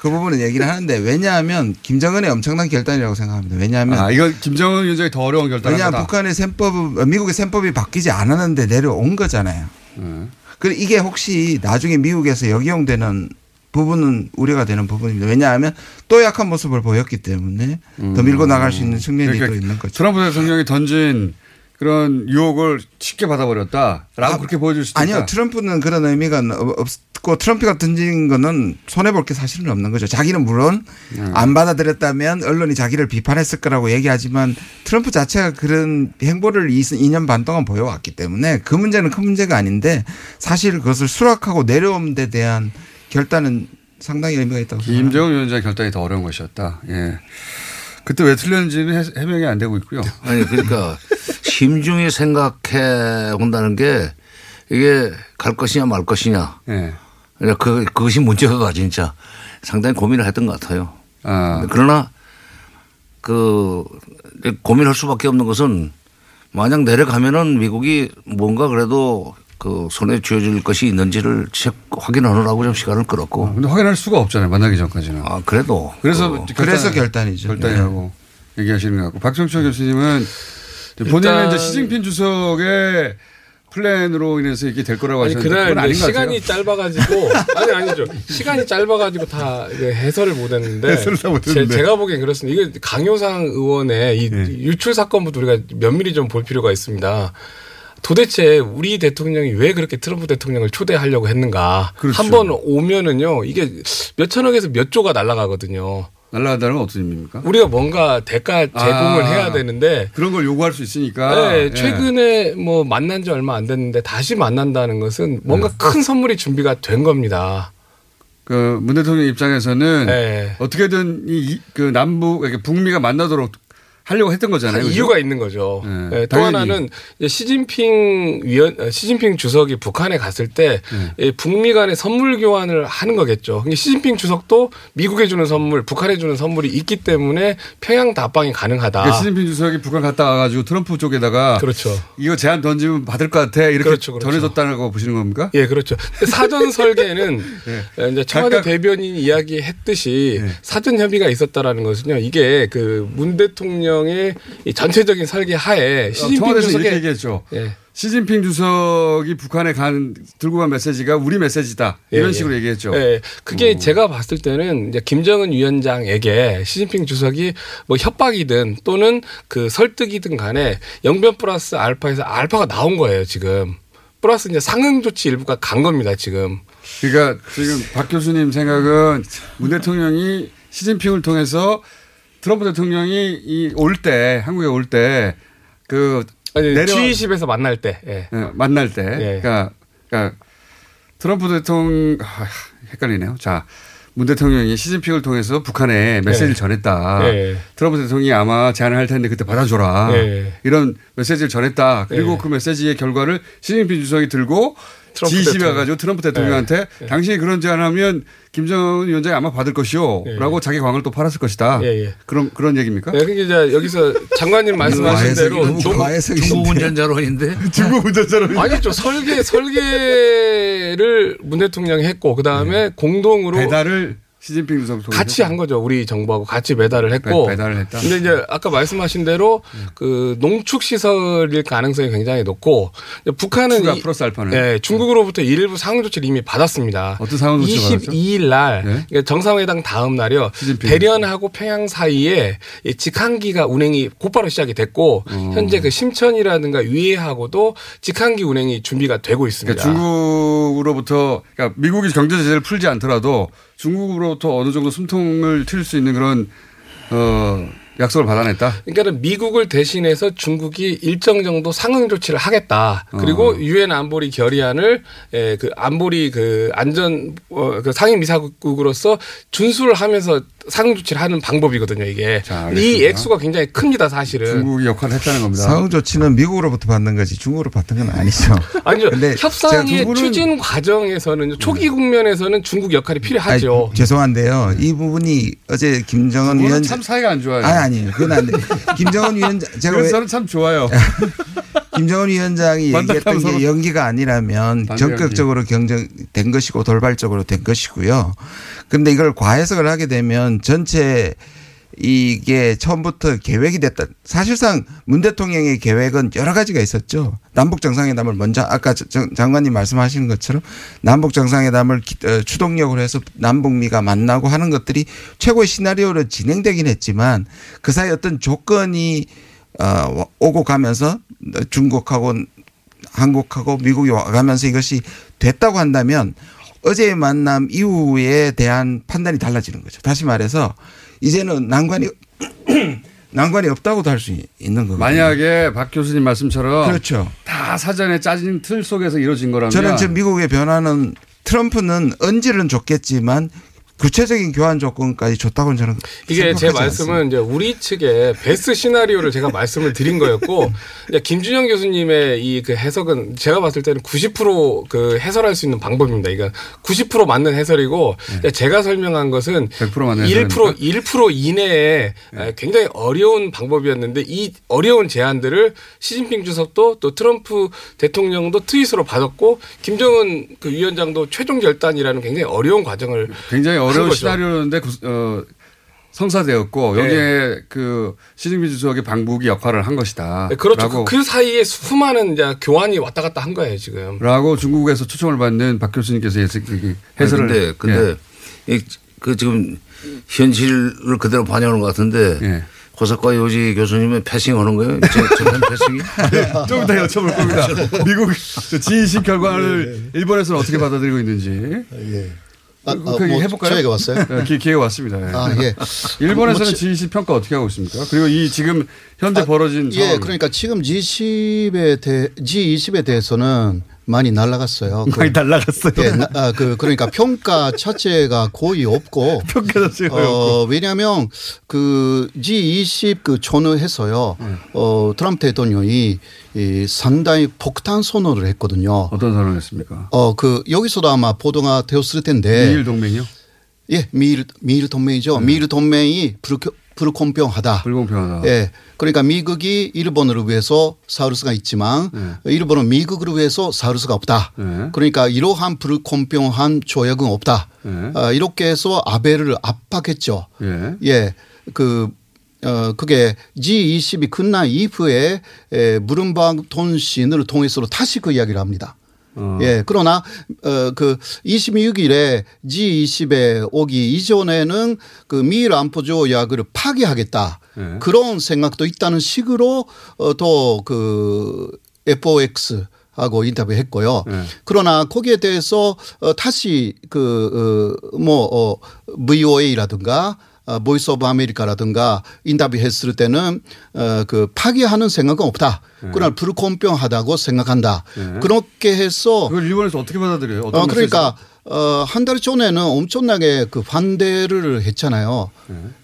Speaker 10: 그 부분은 얘기를 하는데 왜냐하면 김정은의 엄청난 결단이라고 생각합니다. 왜냐하면
Speaker 6: 아, 이건 김정은 위원장이 더 어려운
Speaker 10: 왜냐하면
Speaker 6: 하다.
Speaker 10: 북한의 셈법, 미국의 셈법이 바뀌지 않았는데 내려온 거잖아요.
Speaker 6: 음.
Speaker 10: 그리고 이게 혹시 나중에 미국에서 역용되는 부분은 우려가 되는 부분입니다. 왜냐하면 또 약한 모습을 보였기 때문에 더 밀고 나갈 수 있는 측면이 또 있는 거죠.
Speaker 6: 음. 트럼프 대통령이 던진 그런 유혹을 쉽게 받아버렸다라고 그렇게 보여줄 수도
Speaker 10: 아니요.
Speaker 6: 있다.
Speaker 10: 트럼프는 그런 의미가 없- 없고 트럼프가 던진 거는 손해볼 게 사실은 없는 거죠. 자기는 물론
Speaker 6: 음.
Speaker 10: 안 받아들였다면 언론이 자기를 비판했을 거라고 얘기하지만 트럼프 자체가 그런 행보를 2년 반 동안 보여왔기 때문에 그 문제는 큰 문제가 아닌데 사실 그것을 수락하고 내려온 데 대한 결단은 상당히 의미가 있다고 생각합니다.
Speaker 6: 김정은 위원장의 결단이 더 어려운 것이었다. 예. 그때 왜 틀렸는지는 해- 해명이 안 되고 있고요.
Speaker 7: 아니 그러니까 심중히 생각해 본다는 게 이게 갈 것이냐 말 것이냐.
Speaker 6: 예.
Speaker 7: 그러니까 그 그것이 문제가 진짜 상당히 고민을 했던 것 같아요.
Speaker 6: 아.
Speaker 7: 그러나 그 고민할 수밖에 없는 것은 만약 내려가면은 미국이 뭔가 그래도 그 손에 쥐어줄 것이 있는지를 책 확인하느라고 좀 시간을 끌었고.
Speaker 6: 근데 확인할 수가 없잖아요. 만나기 전까지는.
Speaker 7: 아 그래도
Speaker 6: 그래서
Speaker 7: 그-
Speaker 10: 그래서 결단이죠.
Speaker 6: 결단이라고 얘기하시는 것 같고 박정철 교수님은 본인은 이제 시진핑 주석의 플랜으로 인해서 이게 될 거라고
Speaker 11: 아니
Speaker 6: 하셨는데
Speaker 11: 그날 시간이
Speaker 6: 같아요.
Speaker 11: 짧아가지고 아니 아니죠 시간이 짧아가지고 다 해설을 못했는데
Speaker 6: 해설을 다 못했는데.
Speaker 11: 제, 가 보기엔 그렇습니다. 이게 강효상 의원의 이
Speaker 6: 네.
Speaker 11: 유출 사건부터 우리가 면밀히 좀 볼 필요가 있습니다. 도대체 우리 대통령이 왜 그렇게 트럼프 대통령을 초대하려고 했는가?
Speaker 6: 그렇죠.
Speaker 11: 한번 오면은요 이게 몇 천억에서 몇 조가 날아가거든요.
Speaker 6: 날라간다는 건 어떤 의미입니까?
Speaker 11: 우리가 뭔가 대가 제공을
Speaker 6: 아.
Speaker 11: 해야 되는데
Speaker 6: 그런 걸 요구할 수 있으니까.
Speaker 11: 네,
Speaker 6: 예.
Speaker 11: 최근에 뭐 만난 지 얼마 안 됐는데 다시 만난다는 것은 뭔가
Speaker 6: 네.
Speaker 11: 큰 선물이 준비가 된 겁니다.
Speaker 6: 그문 대통령 입장에서는
Speaker 11: 네.
Speaker 6: 어떻게든 이 그 남북 북미가 만나도록 하려고 했던 거잖아요. 그죠?
Speaker 11: 이유가 있는 거죠.
Speaker 6: 네,
Speaker 11: 네, 또. 하나는 시진핑 위원, 어, 시진핑 주석이 북한에 갔을 때
Speaker 6: 네.
Speaker 11: 이 북미 간의 선물 교환을 하는 거겠죠. 근데 시진핑 주석도 미국에 주는 선물, 북한에 주는 선물이 있기 때문에 평양 답방이 가능하다.
Speaker 6: 그러니까 시진핑 주석이 북한 갔다 와가지고 트럼프 쪽에다가
Speaker 11: 그렇죠.
Speaker 6: 이거 제안 던지면 받을 것 같아 이렇게
Speaker 11: 그렇죠, 그렇죠.
Speaker 6: 전해줬다고 보시는 겁니까?
Speaker 11: 예, 그렇죠. 사전 설계는
Speaker 6: 네.
Speaker 11: 이제 청와대
Speaker 6: 각각-
Speaker 11: 대변인이 이야기했듯이 사전 협의가 있었다라는 것은요. 이게 그 문 대통령 의이 전체적인 설계 하에 시진핑
Speaker 6: 어, 이렇게
Speaker 11: 주석의
Speaker 6: 얘기했죠.
Speaker 11: 예.
Speaker 6: 시진핑 주석이 북한에 간 들고 간 메시지가 우리 메시지다 이런
Speaker 11: 예,
Speaker 6: 식으로
Speaker 11: 예.
Speaker 6: 얘기했죠.
Speaker 11: 예, 그게
Speaker 6: 어.
Speaker 11: 제가 봤을 때는 이제 김정은 위원장에게 시진핑 주석이 뭐 협박이든 또는 그 설득이든 간에 영변 플러스 알파에서 알파가 나온 거예요 지금. 플러스 이제 상응 조치 일부가 간 겁니다 지금.
Speaker 6: 그러니까 지금 박 교수님 생각은 문 대통령이 시진핑을 통해서 트럼프 대통령이 이 올 때 한국에 올 때그
Speaker 11: 아니,
Speaker 6: 내려
Speaker 11: G20에서 만날 때. 예.
Speaker 6: 예, 만날 때
Speaker 11: 예.
Speaker 6: 그러니까, 그러니까 트럼프 대통령 아, 헷갈리네요. 자. 문 대통령이 시진핑을 통해서 북한에 메시지를
Speaker 11: 예.
Speaker 6: 전했다.
Speaker 11: 예.
Speaker 6: 트럼프 대통령이 아마 제안을 할 텐데 그때 받아줘라.
Speaker 11: 예.
Speaker 6: 이런 메시지를 전했다. 그리고
Speaker 11: 예.
Speaker 6: 그 메시지의 결과를 시진핑 주석이 들고
Speaker 11: 트럼프
Speaker 6: G20에
Speaker 11: 대통령.
Speaker 6: 가가지고 트럼프 대통령한테
Speaker 11: 예.
Speaker 6: 당신이 그런 제안하면 김정은 위원장이 아마 받을 것이요.
Speaker 11: 예.
Speaker 6: 라고 자기 광을 또 팔았을 것이다.
Speaker 11: 예, 예.
Speaker 6: 그런, 그런 얘기입니까?
Speaker 11: 네, 그러니까 이제 여기서 장관님 말씀하신 대로
Speaker 7: 중국 운전자론인데
Speaker 6: 중국 운전자로
Speaker 11: 아니죠 설계 설계를 문 대통령이 했고 그 다음에 공동으로
Speaker 6: 배달을 시진핑 주석 통해서
Speaker 11: 같이 한 거죠. 우리 정부하고 같이 배달을 했고.
Speaker 6: 배- 배달을 했다.
Speaker 11: 근데 이제 아까 말씀하신 대로 그 농축 시설일 가능성이 굉장히 높고 북한은
Speaker 6: 추가
Speaker 11: 이-
Speaker 6: 플러스 알파는
Speaker 11: 예, 중국으로부터 일부 상응 조치를 이미 받았습니다.
Speaker 6: 어떤 상황 조치를 받았죠?
Speaker 11: 22일 날
Speaker 6: 네.
Speaker 11: 그러니까 정상회담 다음 날이요.
Speaker 6: 시진핑.
Speaker 11: 대련하고 평양 사이에 이 직항기가 운행이 곧바로 시작이 됐고
Speaker 6: 어.
Speaker 11: 현재 그 심천이라든가 위해하고도 직항기 운행이 준비가 되고 있습니다.
Speaker 6: 그러니까 중국으로부터 그러니까 미국이 경제 제재를 풀지 않더라도 중국으로 부터 어느 정도 숨통을 튈수 있는 그런 어 약속을 받아냈다.
Speaker 11: 그러니까는 미국을 대신해서 중국이 일정 정도 상응 조치를 하겠다. 그리고
Speaker 6: 어.
Speaker 11: 유엔 안보리 결의안을 에, 그 안보리 그 안전 어, 그 상임 이사국으로서 준수를 하면서 상응 조치를 하는 방법이거든요. 이게 이
Speaker 6: 알겠습니다.
Speaker 11: 액수가 굉장히 큽니다. 사실은.
Speaker 6: 중국이 역할을 했다는 겁니다.
Speaker 10: 상응 조치는 미국으로부터 받는 거지 중국으로 받는 건 아니죠.
Speaker 11: 아니죠.
Speaker 10: 근데
Speaker 11: 협상의 추진 과정에서는 초기 국면에서는 중국 역할이 필요하죠.
Speaker 10: 아니, 죄송한데요. 이 부분이 어제 김정은 위원장
Speaker 6: 참 사이가 안 좋아요.
Speaker 10: 아니 아니에요. 그건 안 돼. 김정은 위원장 제가 왜
Speaker 6: 저는 참 좋아요.
Speaker 10: 김정은 위원장이 얘기했던 게 연기가 아니라면 적극적으로 경쟁된 것이고 돌발적으로 된 것이고요. 그런데 이걸 과해석을 하게 되면 전체 이게 처음부터 계획이 됐다. 사실상 문 대통령의 계획은 여러 가지가 있었죠. 남북 정상회담을 먼저 아까 정- 장관님 말씀하시는 것처럼 남북 정상회담을 기- 어, 추동력으로 해서 남북미가 만나고 하는 것들이 최고의 시나리오로 진행되긴 했지만 그 사이 어떤 조건이 어, 오고 가면서 중국하고 한국하고 미국이 와가면서 이것이 됐다고 한다면 어제의 만남 이후에 대한 판단이 달라지는 거죠. 다시 말해서 이제는 난관이 난관이 없다고도 할 수 있는 거거든요.
Speaker 6: 만약에 박 교수님 말씀처럼
Speaker 10: 그렇죠.
Speaker 6: 다 사전에 짜진 틀 속에서 이루어진 거라면
Speaker 10: 저는 지금 미국의 변화는 트럼프는 언질은 줬겠지만 구체적인 교환 조건까지 줬다고는 저는
Speaker 11: 이게 제 말씀은 이제 우리 측의 베스트 시나리오를 제가 말씀을 드린 거였고 김준영 교수님의 이 그 해석은 제가 봤을 때는 90%그 해설할 수 있는 방법입니다. 이거 90% 맞는 해설이고 이제 제가 설명한 것은
Speaker 6: 100% 맞는
Speaker 11: 1%
Speaker 6: 해설입니까?
Speaker 11: 1% 이내에 굉장히 어려운 방법이었는데 이 어려운 제안들을 시진핑 주석도 또 트럼프 대통령도 트윗으로 받았고 김정은 그 위원장도 최종 결단이라는 굉장히 어려운 과정을
Speaker 6: 굉장히
Speaker 11: 한
Speaker 6: 어려운
Speaker 11: 거죠.
Speaker 6: 시나리오였는데 구- 어, 성사되었고
Speaker 11: 네.
Speaker 6: 여기에 그 시진핑 주석의 방북이 역할을 한 것이다.
Speaker 11: 네, 그렇죠.
Speaker 6: 라고,
Speaker 11: 그, 그 사이에 수많은 이제 교환이 왔다 갔다 한 거예요, 지금.
Speaker 6: 라고 중국에서 초청을 받는 박 교수님께서 해설을
Speaker 7: 근데
Speaker 6: 예.
Speaker 7: 근데 이, 그 지금 현실을 그대로 반영하는 것 같은데
Speaker 6: 예.
Speaker 7: 호사과 요지 교수님은 패싱하는 거예요? 저- 저런 패싱이?
Speaker 6: 좀 이따 여쭤볼 겁니다. 미국 G20 결과를 일본에서는 어떻게 받아들이고 있는지.
Speaker 12: 예. 아,
Speaker 6: 그,
Speaker 12: 아,
Speaker 6: 그
Speaker 12: 뭐
Speaker 6: 해볼까요?
Speaker 12: 저희가 왔어요?
Speaker 6: 네, 기, 기회가 왔습니다. 예.
Speaker 12: 아, 예.
Speaker 6: 일본에서는
Speaker 12: 뭐 지-
Speaker 6: G20 평가 어떻게 하고 있습니까? 그리고 이 지금 현재 벌어진
Speaker 12: 예,
Speaker 6: 상황.
Speaker 12: 그러니까 지금 G10에 대 G20에 대해서는 많이 날라갔어요. 그-
Speaker 6: 많이 날라갔어요.
Speaker 12: 예, 나- 아, 그 그러니까 평가 자체가 거의 없고
Speaker 6: 평가 자체가
Speaker 12: 어, 왜냐하면 그 G20 그 전후해서요.
Speaker 6: 네.
Speaker 12: 어, 트럼프 대통령이 이 상당히 폭탄 선언을 했거든요.
Speaker 6: 어떤 선언을 했습니까?
Speaker 12: 어, 그 여기서도 아마 보도가 되었을 텐데.
Speaker 6: 미일 동맹이요?
Speaker 12: 예, 미일 미일 동맹이죠. 미일 동맹이 불, 불공평하다.
Speaker 6: 불공평하다.
Speaker 12: 예. 그러니까 미국이 일본을 위해서 사우루스가 있지만 일본은 미국을 위해서 사우루스가 없다.
Speaker 6: 네.
Speaker 12: 그러니까 이러한 불공평한 조약은 없다.
Speaker 6: 네.
Speaker 12: 아, 이렇게 해서 아베를 압박했죠.
Speaker 6: 예.
Speaker 12: 예. 그, 어, 그게 G20이 끝난 이후에 에, 무른방 통신을 통해서 다시 그 이야기를 합니다.
Speaker 6: 어.
Speaker 12: 예. 그러나 어, 그 26일에 G20에 오기 이전에는 그 미일 안보 조약을 파기하겠다.
Speaker 6: 예.
Speaker 12: 그런 생각도 있다는 식으로 어, 또그 FOX 하고 인터뷰했고요.
Speaker 6: 네.
Speaker 12: 그러나 거기에 대해서 어, 다시 그뭐 어, VOA라든가 어, Voice of America라든가 인터뷰했을 때는 어, 그 파기하는 생각은 없다. 그러나 불공평하다고 생각한다.
Speaker 6: 네.
Speaker 12: 그렇게 해서
Speaker 6: 그걸 일본에서 어떻게 받아들여요? 어,
Speaker 12: 그러니까? 어, 한 달 전에는 엄청나게 그 반대를 했잖아요.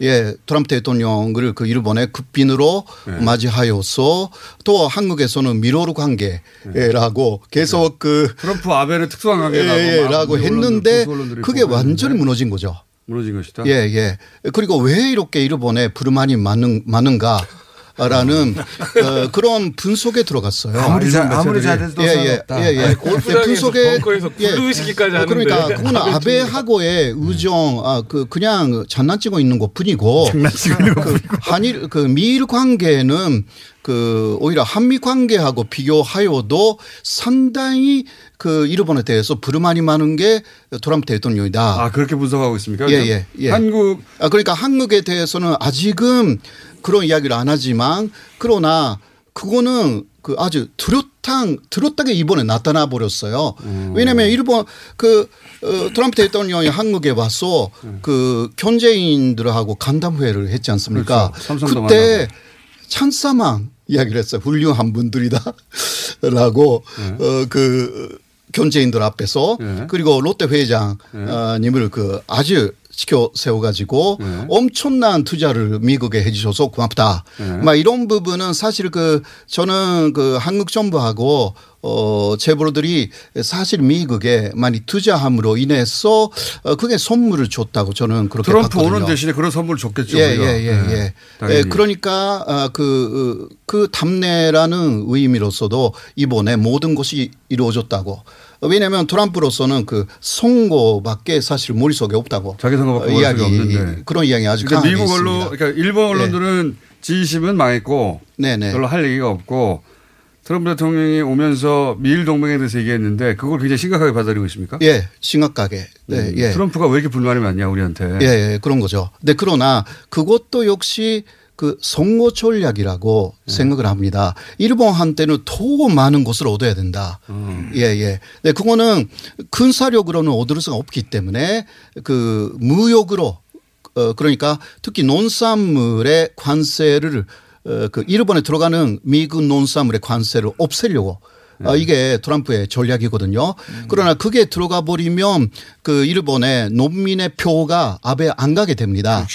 Speaker 12: 예, 트럼프 대통령을 그 일본의 급빈으로
Speaker 6: 네.
Speaker 12: 맞이하여서 또 한국에서는 미로르 관계라고 계속 그
Speaker 6: 트럼프 아베를 특수한 관계라고
Speaker 12: 예, 예,
Speaker 6: 막
Speaker 12: 라고 했는데 그게 완전히 무너진 거죠.
Speaker 6: 무너진 것이다.
Speaker 12: 예, 예. 그리고 왜 이렇게 일본에 불만이 많은, 많은가? 라는 어, 그런 분석에 들어갔어요.
Speaker 10: 아무리 잘- 아무리 잘해도
Speaker 12: 예, 예,
Speaker 10: 소용없다.
Speaker 12: 예, 예.
Speaker 11: 아니, 골프장에서
Speaker 12: 분석에
Speaker 11: 구두시기까지 하는데.
Speaker 12: 그러니까
Speaker 11: 아베
Speaker 12: 아베하고의 의정 아 그 그냥 장난치고 있는 것 뿐이고 장난치고 있는 그 한일 그 미일 관계는 그 오히려 한미 관계하고 비교하여도 상당히 그 일본에 대해서 불만이 많은 게 트럼프 대통령이다.
Speaker 6: 아 그렇게 분석하고 있습니까?
Speaker 12: 예, 예, 예.
Speaker 6: 한국
Speaker 12: 아, 그러니까 한국에 대해서는 아직은 그런 이야기를 안 하지만 그러나 그거는 그 아주 뚜렷한 뚜렷하게 이번에 나타나 버렸어요.
Speaker 6: 음.
Speaker 12: 왜냐하면 일본 그 어, 트럼프 대통령이 한국에 와서 그 경제인들하고 간담회를 했지 않습니까?
Speaker 6: 그렇죠.
Speaker 12: 그때 찬사망 이야기를 했어요. 훌륭한 분들이다라고 어, 그 경제인들 앞에서 그리고 롯데 회장님을 그 아주 시켜 세워가지고 엄청난 투자를 미국에 해주셔서 고맙다.
Speaker 6: 네.
Speaker 12: 막 이런 부분은 사실 그 저는 그 한국 정부하고 어 재벌들이 사실 미국에 많이 투자함으로 인해서 어 그게 선물을 줬다고 저는 그렇게
Speaker 6: 트럼프
Speaker 12: 봤거든요.
Speaker 6: 오는 대신에 그런 선물 줬겠죠.
Speaker 12: 예,
Speaker 6: 우리가.
Speaker 12: 예, 예,
Speaker 6: 네,
Speaker 12: 예.
Speaker 6: 당연히.
Speaker 12: 예, 그러니까 아, 그, 그 담내라는 의미로서도 이번에 모든 것이 이루어졌다고. 왜냐하면 트럼프로서는 그 선거밖에 사실 머릿속에 없다고.
Speaker 6: 자기 선거밖에
Speaker 12: 어,
Speaker 6: 머릿속에 없는데.
Speaker 12: 그런 이야기 아주
Speaker 6: 그러니까 미국
Speaker 12: 있습니다.
Speaker 6: 언론, 그러니까 일본 언론들은 G20은 망했고
Speaker 12: 네네.
Speaker 6: 별로 할 얘기가 없고 트럼프 대통령이 오면서 미일 동맹에 대해서 얘기했는데 그걸 굉장히 심각하게 받아들이고 있습니까?
Speaker 12: 예, 심각하게. 네,
Speaker 6: 음,
Speaker 12: 예.
Speaker 6: 트럼프가 왜 이렇게 불만이 많냐 우리한테.
Speaker 12: 예, 예, 그런 거죠. 근데 그러나 그것도 역시 그 선거 전략이라고
Speaker 6: 네.
Speaker 12: 생각을 합니다. 일본한테는 더 많은 것을 얻어야 된다.
Speaker 6: 음.
Speaker 12: 예, 예. 네, 그거는 군사력으로는 얻을 수가 없기 때문에 그 무역으로 어 그러니까 특히 농산물의 관세를 어 그 일본에 들어가는 미국 농산물의 관세를 없애려고 어, 이게 트럼프의 전략이거든요. 그러나 그게 들어가 버리면 그 일본의 농민의 표가 아베 안 가게 됩니다.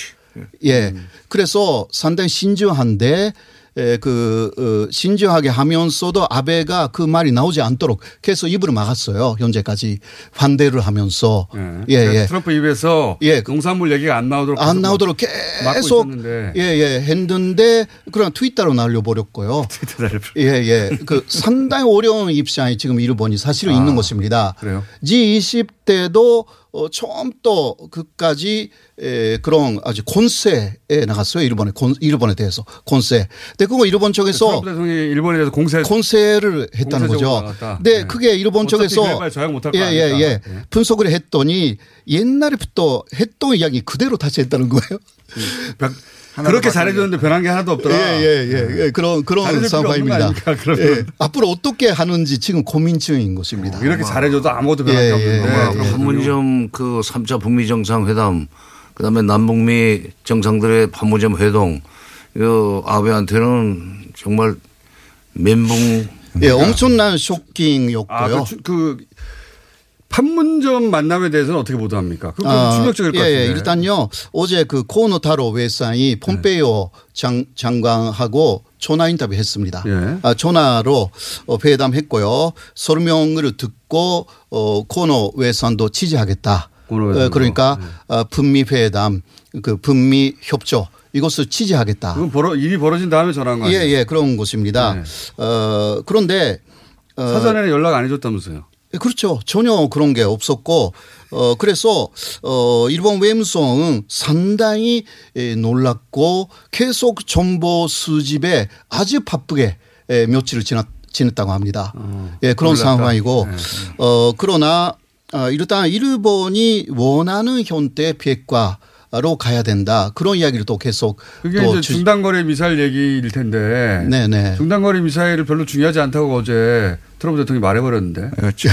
Speaker 12: 예. 그래서 상당히 신중한데 에, 그, 어, 신중하게 하면서도 아베가 그 말이 나오지 않도록 계속 입을 막았어요. 현재까지 반대를 하면서. 예,
Speaker 6: 그러니까
Speaker 12: 예.
Speaker 6: 트럼프 입에서 농산물 얘기가 안 나오도록
Speaker 12: 안 나오도록 계속
Speaker 6: 있었는데.
Speaker 12: 예, 예, 했는데 그러나 트위터로 날려버렸고요. 예, 예. 그 상당히 어려운 입장이 지금 일본이 사실은
Speaker 6: 아,
Speaker 12: 있는 것입니다.
Speaker 6: 그래요?
Speaker 12: G20 때도 어, 처음 또 그까지 에, 그런 아주 콘세에 나갔어요. 일본에 콘, 일본에 대해서 콘세. 근데 그거 일본 쪽에서
Speaker 6: 대통령이 일본에 대해서 공세
Speaker 12: 콘세를 했다는 거죠. 근데
Speaker 6: 네.
Speaker 12: 그게 일본 쪽에서
Speaker 6: 거
Speaker 12: 예, 예. 예.
Speaker 6: 네.
Speaker 12: 분석을 했더니 옛날부터 했던 이야기 그대로 다시 했다는 거예요.
Speaker 6: 그렇게 잘해줬는데 변한 게 하나도 없더라.
Speaker 12: 예, 예, 예. 예. 그런, 그런 상황입니다. 예. 앞으로 어떻게 하는지 지금 고민 중인 것입니다.
Speaker 6: 이렇게 잘해줘도 아무것도 변한 게
Speaker 12: 예,
Speaker 6: 없는데.
Speaker 12: 예,
Speaker 7: 그 판문점 그 3차 북미 정상회담 그 다음에 남북미 정상들의 판문점 회동 이 아베한테는 정말 멘붕
Speaker 12: 예, 엄청난 쇼킹이었고요.
Speaker 6: 아, 그, 주- 그 판문점 만남에 대해서는 어떻게 보도합니까? 그건
Speaker 12: 아,
Speaker 6: 충격적일 것
Speaker 12: 예,
Speaker 6: 같은데.
Speaker 12: 예, 일단요 어제 그 코노타로 외상이 폼페이오 장, 장관하고 전화 인터뷰 했습니다.
Speaker 6: 예.
Speaker 12: 아, 전화로 어, 회담했고요. 설명을 듣고 어, 코노 외상도 지지하겠다. 어, 그러니까 어, 북미 회담, 그 북미 협조 이것을 지지하겠다.
Speaker 6: 그건 벌어, 일이 벌어진 다음에 전화한 거
Speaker 12: 예? 예, 그런 것입니다. 어, 그런데 어,
Speaker 6: 사전에는 연락 안 해줬다면서요?
Speaker 12: 예, 그렇죠. 전혀 그런 게 없었고, 어, 그래서, 어, 일본 외무성은 상당히 에, 놀랐고 계속 정보 수집에 아주 바쁘게 에, 며칠을 지났, 지냈다고 합니다. 예, 그런
Speaker 6: 놀랐다.
Speaker 12: 상황이고,
Speaker 6: 네.
Speaker 12: 어, 그러나, 어, 일단 일본이 원하는 형태의 비핵화 로 가야 된다. 그런 이야기를 또 계속
Speaker 6: 그게
Speaker 12: 또
Speaker 6: 이제
Speaker 12: 주-
Speaker 6: 중단거리 미사일 얘기일 텐데.
Speaker 12: 네네.
Speaker 6: 중단거리 미사일을 별로 중요하지 않다고 어제 트럼프 대통령이 말해버렸는데.
Speaker 10: 그렇죠.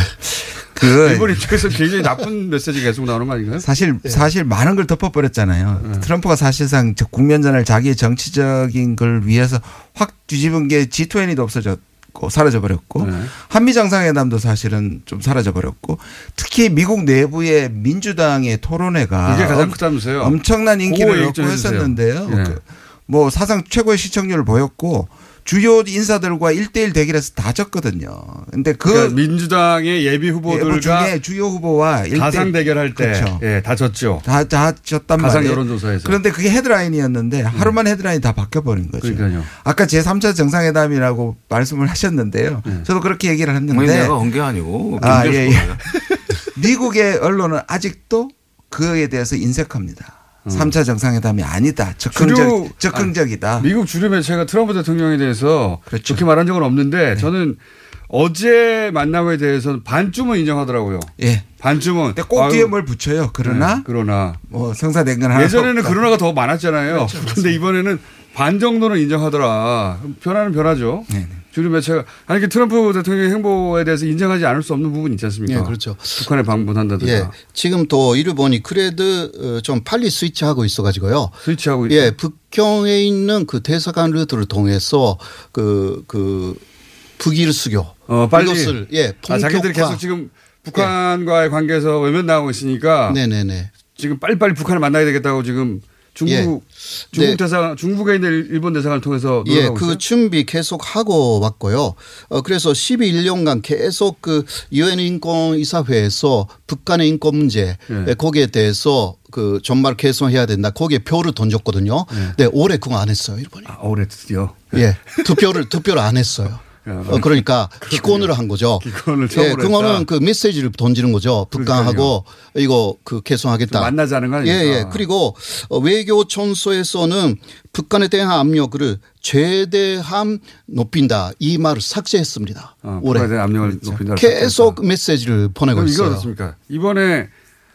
Speaker 10: 그
Speaker 6: 일본 입장에서 굉장히 나쁜 메시지가 계속 나오는 거 아닌가요?
Speaker 10: 사실
Speaker 12: 네.
Speaker 10: 사실 많은 걸 덮어버렸잖아요.
Speaker 6: 네.
Speaker 10: 트럼프가 사실상 저 국면전을 자기의 정치적인 걸 위해서 확 뒤집은 게 G20도 없어졌 고 사라져 버렸고
Speaker 6: 네.
Speaker 10: 한미 정상회담도 사실은 좀 사라져 버렸고 특히 미국 내부의 민주당의 토론회가
Speaker 6: 이게 가장
Speaker 10: 엄-
Speaker 6: 크다면서요.
Speaker 10: 엄청난 인기를 얻고. 했었는데요.
Speaker 6: 예.
Speaker 10: 그뭐 사상 최고의 시청률을 보였고 주요 인사들과 1대1 대결에서 다 졌거든요. 근데 그
Speaker 6: 그러니까 민주당의 예비 후보들과
Speaker 10: 중에 주요 후보와
Speaker 6: 가상 대결할 때,
Speaker 10: 그렇죠.
Speaker 6: 예, 다 졌죠.
Speaker 10: 다, 다 졌단
Speaker 6: 가상
Speaker 10: 말이에요.
Speaker 6: 여론조사에서. 음.
Speaker 10: 그런데 그게 헤드라인이었는데 하루만 헤드라인이 다 바뀌어 버린 거죠.
Speaker 6: 그러니까요.
Speaker 10: 아까 제3차 정상회담이라고 말씀을 하셨는데요.
Speaker 6: 네.
Speaker 10: 저도 그렇게 얘기를
Speaker 7: 뭐
Speaker 10: 했는데.
Speaker 7: 내가 한 게 아니고
Speaker 10: 아, 예, 예. 미국의 언론은 아직도 그에 대해서 인색합니다.
Speaker 6: 음.
Speaker 10: 3차 정상회담이 아니다. 적극적, 적극적이다.
Speaker 6: 아니, 미국 주류 매체가 트럼프 대통령에 대해서
Speaker 10: 그렇죠.
Speaker 6: 좋게 말한 적은 없는데
Speaker 10: 네.
Speaker 6: 저는 어제 만남에 대해서는 반쯤은 인정하더라고요.
Speaker 10: 예.
Speaker 6: 반쯤은.
Speaker 10: 근데 꼭 뒤에 뭘 붙여요. 그러나
Speaker 6: 네, 그러나
Speaker 10: 뭐 성사된 건 하나
Speaker 6: 예전에는 그러나가 더 많았잖아요.
Speaker 10: 그렇죠,
Speaker 6: 근데 이번에는 반 정도는 인정하더라. 변화는 변하죠. 주류 매체가 아니 그 트럼프 대통령의 행보에 대해서 인정하지 않을 수 없는 부분이 있지 않습니까?
Speaker 12: 예, 그렇죠.
Speaker 6: 북한에 방문한다든가.
Speaker 12: 예. 지금 또 일본이 그래도 어, 좀 빨리 스위치하고 있어 가지고요.
Speaker 6: 스위치하고 있다.
Speaker 12: 예, 북경에 있는 그 대사관 루트를 통해서 그, 그 북일 수교.
Speaker 6: 어, 빨리.
Speaker 12: 이것을 예,
Speaker 6: 아, 자기들이. 계속 지금 북한과의 관계에서 외면 나오고 있으니까.
Speaker 12: 네네네.
Speaker 6: 지금 빨리빨리 북한을 만나야 되겠다고 지금 중국
Speaker 12: 예.
Speaker 6: 중국
Speaker 12: 네.
Speaker 6: 대사관 중국에 있는 일본 대사관을 통해서
Speaker 12: 예, 그
Speaker 6: 있어요.
Speaker 12: 준비 계속 하고 왔고요. 어, 그래서 12년간 계속 그 유엔 인권 이사회에서 북한의 인권 문제
Speaker 6: 예.
Speaker 12: 예, 거기에 대해서 그 정말 개선해야 된다. 거기에 표를 던졌거든요. 네, 올해 그거 안 했어요, 일본이.
Speaker 6: 아, 올해 드디어.
Speaker 12: 예, 투표를 투표를 안 했어요. 어, 그러니까 기권을 한 거죠.
Speaker 6: 기권을
Speaker 12: 예,
Speaker 6: 처음으로
Speaker 12: 그거는. 그 메시지를 던지는 거죠. 북한하고 이거 그 개선하겠다.
Speaker 6: 좀 만나자는 거
Speaker 12: 예? 예. 그리고 어, 외교 천서에서는 북한에 대한 압력을 최대한 높인다. 이 말을 삭제했습니다.
Speaker 6: 어,
Speaker 12: 올해.
Speaker 6: 북한에 대한 압력을 높인다.
Speaker 12: 계속 메시지를 보내고
Speaker 6: 그럼 이거
Speaker 12: 있어요.
Speaker 6: 어떻습니까? 이번에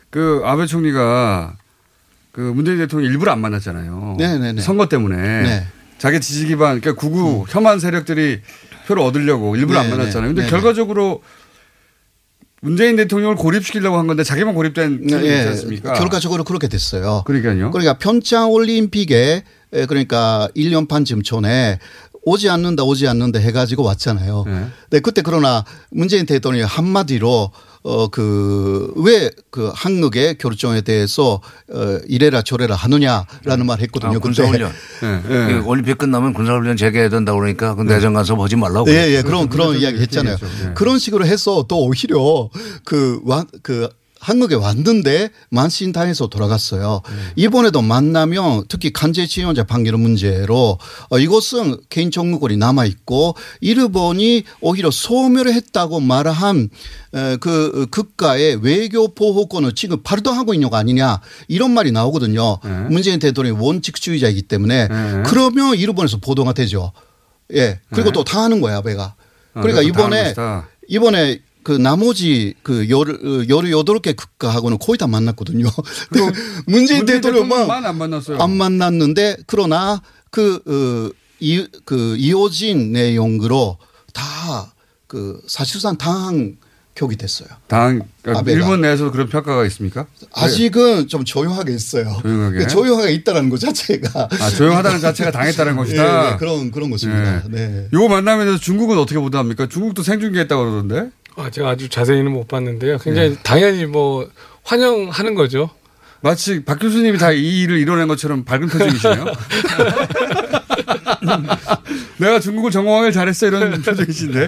Speaker 6: 그 아베 총리가 그 문재인 대통령 일부러 안 만났잖아요.
Speaker 12: 네네네.
Speaker 6: 선거 때문에
Speaker 12: 네.
Speaker 6: 자기 지지 기반 그러니까 구구 혐한 세력들이 표를 얻으려고 일부러 안
Speaker 12: 네네.
Speaker 6: 만났잖아요. 근데
Speaker 12: 네네.
Speaker 6: 결과적으로 문재인 대통령을 고립시키려고 한 건데 자기만 고립된
Speaker 12: 예,
Speaker 6: 있지 않습니까?
Speaker 12: 결과적으로 그렇게 됐어요.
Speaker 6: 그러니까요.
Speaker 12: 그러니까 평창 올림픽에 에, 그러니까 1년 반쯤 전에 오지 않는다 오지 않는다 해가지고 왔잖아요. 네. 그때 그러나 문재인 대통령이 한마디로 어 그 왜 그 한국의 결정에 대해서 어 이래라 저래라 하느냐라는 말 했거든요.
Speaker 7: 아. 군사훈련. 그 올림픽 끝나면 군사훈련 재개해야 된다고 그러니까 그 내정 가서 보지 말라고.
Speaker 12: 예, 예, 그런 그런 이야기 했잖아요. 그런 식으로 해서 또 오히려 그, 와, 그 한국에 왔는데 만신당해서 돌아갔어요. 이번에도 만나면 특히 간제 지원자 판결 문제로 어, 이것은 개인 정무권이 남아 있고 일본이 오히려 소멸했다고 말한 에, 그 국가의 외교 보호권을 지금 발동하고 있는 거 아니냐 이런 말이 나오거든요. 문재인 대통령이 원칙주의자이기 때문에 그러면 일본에서 보도가 되죠. 예. 그리고
Speaker 6: 네.
Speaker 12: 또다 하는 거야, 배가.
Speaker 6: 아,
Speaker 12: 그러니까
Speaker 6: 하는
Speaker 12: 이번에. 이번에 그 나머지 그 열, 어, 열 여덟 개 국가하고는 거의 다 만났거든요. 문재인
Speaker 6: 문재인
Speaker 12: 대통령만
Speaker 6: 안 만났어요.
Speaker 12: 안 만났는데 그러나 그, 어, 이, 그 이어진 내용으로 다 그 사실상 당한 격이 됐어요.
Speaker 6: 당 그러니까. 일본 내에서 그런 평가가 있습니까?
Speaker 12: 아직은 좀 조용하게 있어요.
Speaker 6: 조용하게?
Speaker 12: 그 조용하게 있다라는 것 자체가.
Speaker 6: 아, 조용하다는 자체가 당했다는 것이다.
Speaker 12: 예, 예, 그런, 그런 것입니다. 네.
Speaker 6: 요 만남에 대해서 중국은 어떻게 보도합니까? 중국도 생중계했다고 그러던데.
Speaker 11: 아, 제가 아주 자세히는 못 봤는데요. 굉장히 당연히 뭐 환영하는 거죠.
Speaker 6: 마치 박 교수님이 다 이 일을 이뤄낸 것처럼 밝은 표정이시네요. 내가 중국을 전공하길 잘했어 이런 표정이신데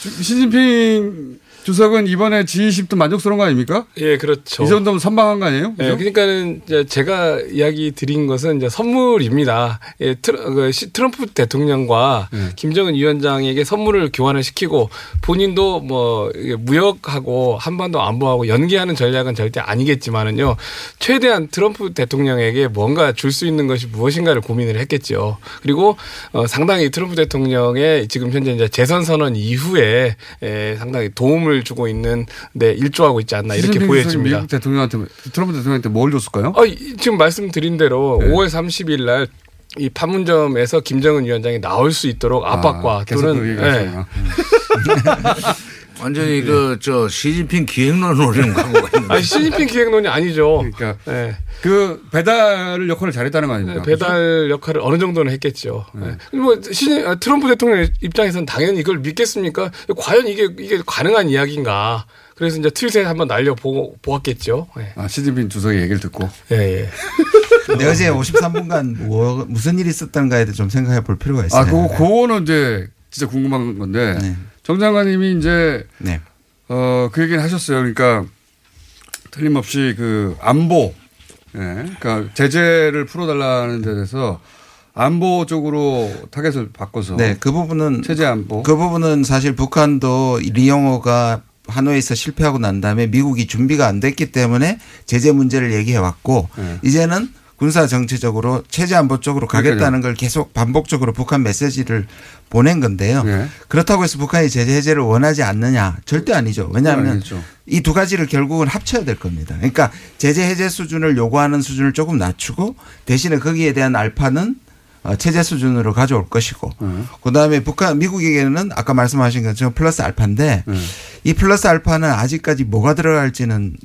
Speaker 6: 주- 시진핑 주석은 이번에 G20도 만족스러운 거 아닙니까?
Speaker 11: 예, 그렇죠.
Speaker 6: 이 정도면 선방한 거 아니에요?
Speaker 11: 예,
Speaker 6: 그죠?
Speaker 11: 그러니까는 이제 제가 이야기 드린 것은 이제 선물입니다. 예, 그 시- 트럼 프 대통령과
Speaker 6: 네.
Speaker 11: 김정은 위원장에게 선물을 교환을 시키고 본인도 뭐 무역하고 한반도 안보하고 연계하는 전략은 절대 아니겠지만은요. 최대한 트럼프 대통령에게 뭔가 줄 수 있는 것이 무엇인가를 고민을 했겠죠. 그리고 어, 상당히 트럼프 대통령의 지금 현재 이제 재선 선언 이후에 예, 상당히 도움을 주고 있는 데 일조하고 있지 않나 이렇게 보여집니다.
Speaker 6: 미국 대통령한테 트럼프 대통령한테 뭘 줬을까요?
Speaker 11: 어, 이- 지금 말씀드린 대로
Speaker 6: 네.
Speaker 11: 5월 30일 날이 판문점에서 김정은 위원장이 나올 수 있도록 압박과
Speaker 6: 아,
Speaker 11: 또는 예.
Speaker 7: 완전히 그 저 시진핑 기획론 노리는 광고가 있는데.
Speaker 11: 아니 시진핑 기획론이 아니죠.
Speaker 6: 그러니까
Speaker 11: 예.
Speaker 6: 그 배달 역할을 잘했다는 거 아닙니까?
Speaker 11: 배달 역할을 어느 정도는 했겠죠. 예. 뭐 시, 아, 트럼프 대통령 입장에서는 당연히 이걸 믿겠습니까? 과연 이게 이게 가능한 이야기인가? 그래서 이제 트윗에 한번 날려 보고 보았겠죠. 예.
Speaker 6: 아, 시진핑 주석의 얘기를 듣고.
Speaker 11: 예, 예.
Speaker 10: 근데 어제 53분간 뭐, 무슨 일이 있었던가에 대해 좀 생각해 볼 필요가 있어요.
Speaker 6: 아, 그거, 그거는 이제 진짜 궁금한 건데. 정 장관님이 이제,
Speaker 10: 네.
Speaker 6: 어, 그 얘기는 하셨어요. 그러니까 틀림없이 그 안보, 예. 그러니까 제재를 풀어달라는 데 대해서 안보 쪽으로 타겟을 바꿔서.
Speaker 10: 네, 그 부분은
Speaker 6: 체제 안보.
Speaker 10: 그 부분은 사실 북한도 리용호가 하노이에서 실패하고 난 다음에 미국이 준비가 안 됐기 때문에 제재 문제를 얘기해 왔고
Speaker 6: 네.
Speaker 10: 이제는 군사 정치적으로 체제 안보 쪽으로 가겠다는 걸 계속 반복적으로 북한 메시지를 보낸 건데요.
Speaker 6: 네.
Speaker 10: 그렇다고 해서 북한이 제재 해제를 원하지 않느냐 절대 아니죠. 왜냐하면. 이 두 가지를 결국은 합쳐야 될 겁니다. 그러니까 제재 해제 수준을 요구하는 수준을 조금 낮추고 대신에 거기에 대한 알파는 어, 체제 수준으로 가져올 것이고
Speaker 6: 음.
Speaker 10: 그다음에 북한 미국에게는 아까 말씀하신 것처럼 플러스 알파인데
Speaker 6: 음.
Speaker 10: 이 플러스 알파는 아직까지 뭐가 들어갈지는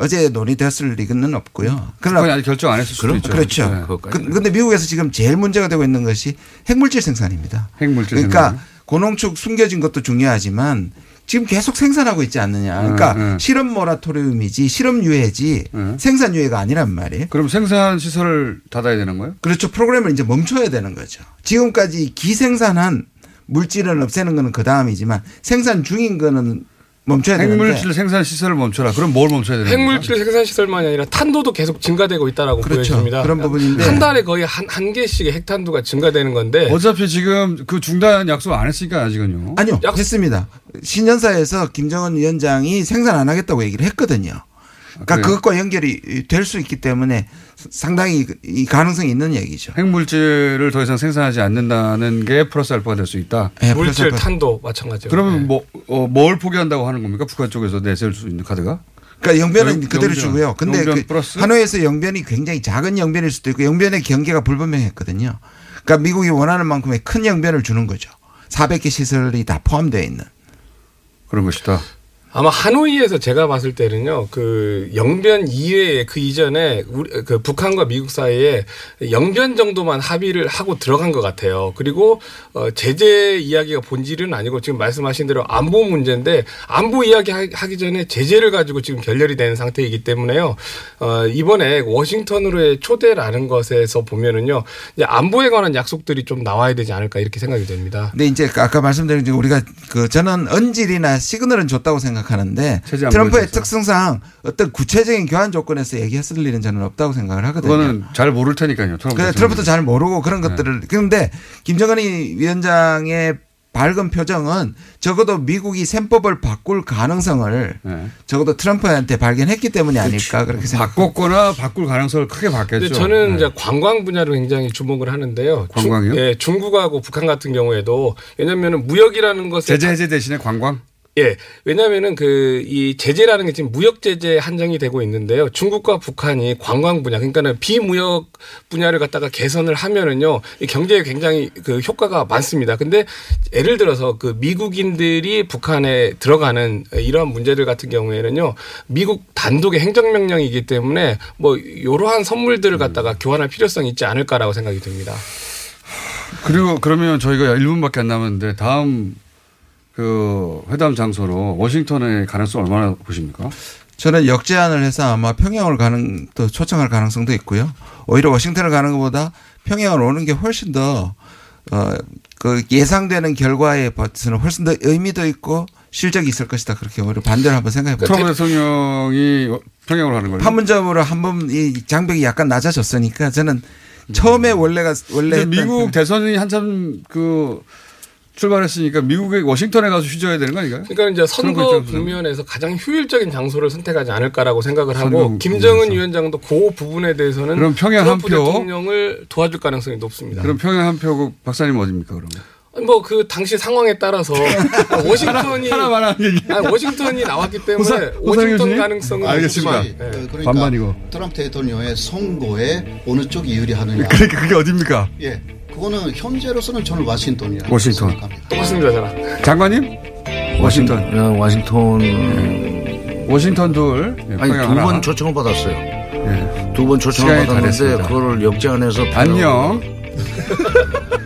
Speaker 10: 어제 논의됐을 리는 없고요.
Speaker 6: 북한이 아직 결정 안 했을 수도 있죠.
Speaker 10: 그렇죠.
Speaker 6: 네.
Speaker 10: 그, 근데 미국에서 지금 제일 문제가 되고 있는 것이 핵물질 생산입니다.
Speaker 6: 핵물질
Speaker 10: 그러니까
Speaker 6: 생산.
Speaker 10: 고농축 숨겨진 것도 중요하지만 지금 계속 생산하고 있지 않느냐. 그러니까
Speaker 6: 음, 음.
Speaker 10: 실험 모라토리움이지 실험 유예지 생산 유예가 아니란 말이에요.
Speaker 6: 그럼 생산 시설을 닫아야 되는 거예요?
Speaker 10: 그렇죠. 프로그램을 이제 멈춰야 되는 거죠. 지금까지 기생산한 물질을 없애는 거는 그 다음이지만 생산 중인 거는 멈춰야 되는데
Speaker 6: 핵물질 생산 시설을 멈춰라. 그럼 뭘 멈춰야 되는 거예요?
Speaker 11: 핵물질 생산 시설만이 아니라 탄도도 계속 증가되고 있다라고
Speaker 10: 그렇죠.
Speaker 11: 보여집니다.
Speaker 10: 그런 부분인데.
Speaker 11: 한 달에 거의 한, 한 개씩의 핵탄두가 증가되는 건데
Speaker 6: 어차피 지금 그 중단 약속 안 했으니까 아직은요.
Speaker 10: 아니요. 했습니다. 신년사에서 김정은 위원장이 생산 안 하겠다고 얘기를 했거든요. 그러니까
Speaker 6: 그래요?
Speaker 10: 그것과 연결이 될 수 있기 때문에 상당히 이 가능성이 있는 얘기죠.
Speaker 6: 핵물질을 더 이상 생산하지 않는다는 게 플러스 알파가 될 수 있다.
Speaker 10: 네,
Speaker 11: 물질 탄도 마찬가지로.
Speaker 6: 그러면 뭐, 어, 뭘 포기한다고 하는 겁니까? 북한 쪽에서 내세울 수 있는 카드가?
Speaker 10: 그러니까 영변은
Speaker 6: 영-
Speaker 10: 그대로
Speaker 6: 영변.
Speaker 10: 주고요. 근데
Speaker 6: 영변
Speaker 10: 그
Speaker 6: 플러스?
Speaker 10: 하노이에서 영변이 굉장히 작은 영변일 수도 있고 영변의 경계가 불분명했거든요. 그러니까 미국이 원하는 만큼의 큰 영변을 주는 거죠. 400개 시설이 다 포함되어 있는.
Speaker 6: 그런 것이다.
Speaker 11: 아마 하노이에서 제가 봤을 때는요, 그 영변 이외에 그 이전에 우리 그 북한과 미국 사이에 영변 정도만 합의를 하고 들어간 것 같아요. 그리고 어 제재 이야기가 본질은 아니고 지금 말씀하신 대로 안보 문제인데 안보 이야기 하- 하기 전에 제재를 가지고 지금 결렬이 된 상태이기 때문에요. 어 이번에 워싱턴으로의 초대라는 것에서 보면은요, 이제 안보에 관한 약속들이 좀 나와야 되지 않을까 이렇게 생각이 됩니다.
Speaker 10: 근데 이제 아까 말씀드린 게 우리가 그 저는 언질이나 시그널은 줬다고 생각 하는데
Speaker 6: 체제 안
Speaker 10: 트럼프의. 특성상 어떤 구체적인 교환 조건에서 얘기했을 일은 저는 없다고 생각을 하거든요.
Speaker 6: 그거는 잘 모를 테니까요. 트럼프 대통령이.
Speaker 10: 트럼프도 잘 모르고
Speaker 6: 네.
Speaker 10: 그런 것들을 그런데 김정은이 위원장의 밝은 표정은 적어도 미국이 셈법을 바꿀 가능성을
Speaker 6: 네.
Speaker 10: 적어도 트럼프한테 발견했기 때문이 아닐까 그렇게 생각.
Speaker 6: 바꿨거나 바꿀 가능성을 크게.
Speaker 11: 근데 저는
Speaker 6: 네.
Speaker 11: 이제 관광 분야로 굉장히 주목을 하는데요.
Speaker 6: 관광이요?
Speaker 11: 중, 예, 중국하고 북한 같은 경우에도 왜냐하면은 무역이라는 것에
Speaker 6: 제재 해제 대신에 관광?
Speaker 11: 예, 왜냐하면은 그 이 제재라는 게 지금 무역 제재 한정이 되고 있는데요. 중국과 북한이 관광 분야, 그러니까는 비무역 분야를 갖다가 개선을 하면은요, 이 경제에 굉장히 그 효과가 많습니다. 근데 예를 들어서 그 미국인들이 북한에 들어가는 이러한 문제들 같은 경우에는요, 미국 단독의 행정 명령이기 때문에 뭐 이러한 선물들을 갖다가 교환할 필요성이 있지 않을까라고 생각이 듭니다.
Speaker 6: 그리고 그러면 저희가 1분밖에 안 남았는데 다음 그 회담 장소로 워싱턴의 가능성 얼마나 보십니까?
Speaker 10: 저는 역제안을 해서 아마 평양을 가는 또 초청할 가능성도 있고요. 오히려 워싱턴을 가는 것보다 평양을 오는 게 훨씬 더 어, 그 예상되는 결과에 버티는 훨씬 더 의미도 있고 실적이 있을 것이다. 그렇게 오히려 반대를 한번 생각해 보죠.
Speaker 6: 트럼프 대통령이 평양으로 가는 거예요.
Speaker 10: 판문점으로 한 번 이 장벽이 약간 낮아졌으니까 저는 처음에 원래가 원래
Speaker 6: 미국
Speaker 10: 그-
Speaker 6: 대선이 한참 그 출발했으니까 미국의 워싱턴에 가서 휴져야 되는 거 아닌가요?
Speaker 11: 그러니까 이제 선거. 국면에서 가장 효율적인 장소를 선택하지 않을까라고 생각을 하고 김정은 위원장도 그 부분에 대해서는
Speaker 6: 그럼 평양 한 표.
Speaker 11: 대통령을 도와줄 가능성이 높습니다.
Speaker 6: 그럼 평양 한 표고 박사님 어딥니까 그러면?
Speaker 11: 뭐그 당시 상황에 따라서 워싱턴이
Speaker 6: 하나 말하는 얘기.
Speaker 11: 아니, 워싱턴이 나왔기 때문에
Speaker 6: 호사-
Speaker 11: 워싱턴? 가능성은
Speaker 6: 알겠습니다.
Speaker 11: 예.
Speaker 12: 그 그러니까
Speaker 6: 반반이고.
Speaker 12: 트럼프 대통령의 선거에 어느 쪽이 유리하느냐.
Speaker 6: 그러니까 그게 어딥니까?
Speaker 12: 예. 그거는 현재로서는 저는 워싱턴이라고
Speaker 6: 워싱턴.
Speaker 12: 생각합니다.
Speaker 11: 저랑.
Speaker 6: 장관님? 워싱턴.
Speaker 7: 야, 워싱턴.
Speaker 6: 워싱턴 둘. 예,
Speaker 7: 아니 두. 번 초청을 받았어요.
Speaker 6: 예.
Speaker 7: 두번 초청을 받았는데. 그거를 역제안해서
Speaker 6: 안녕.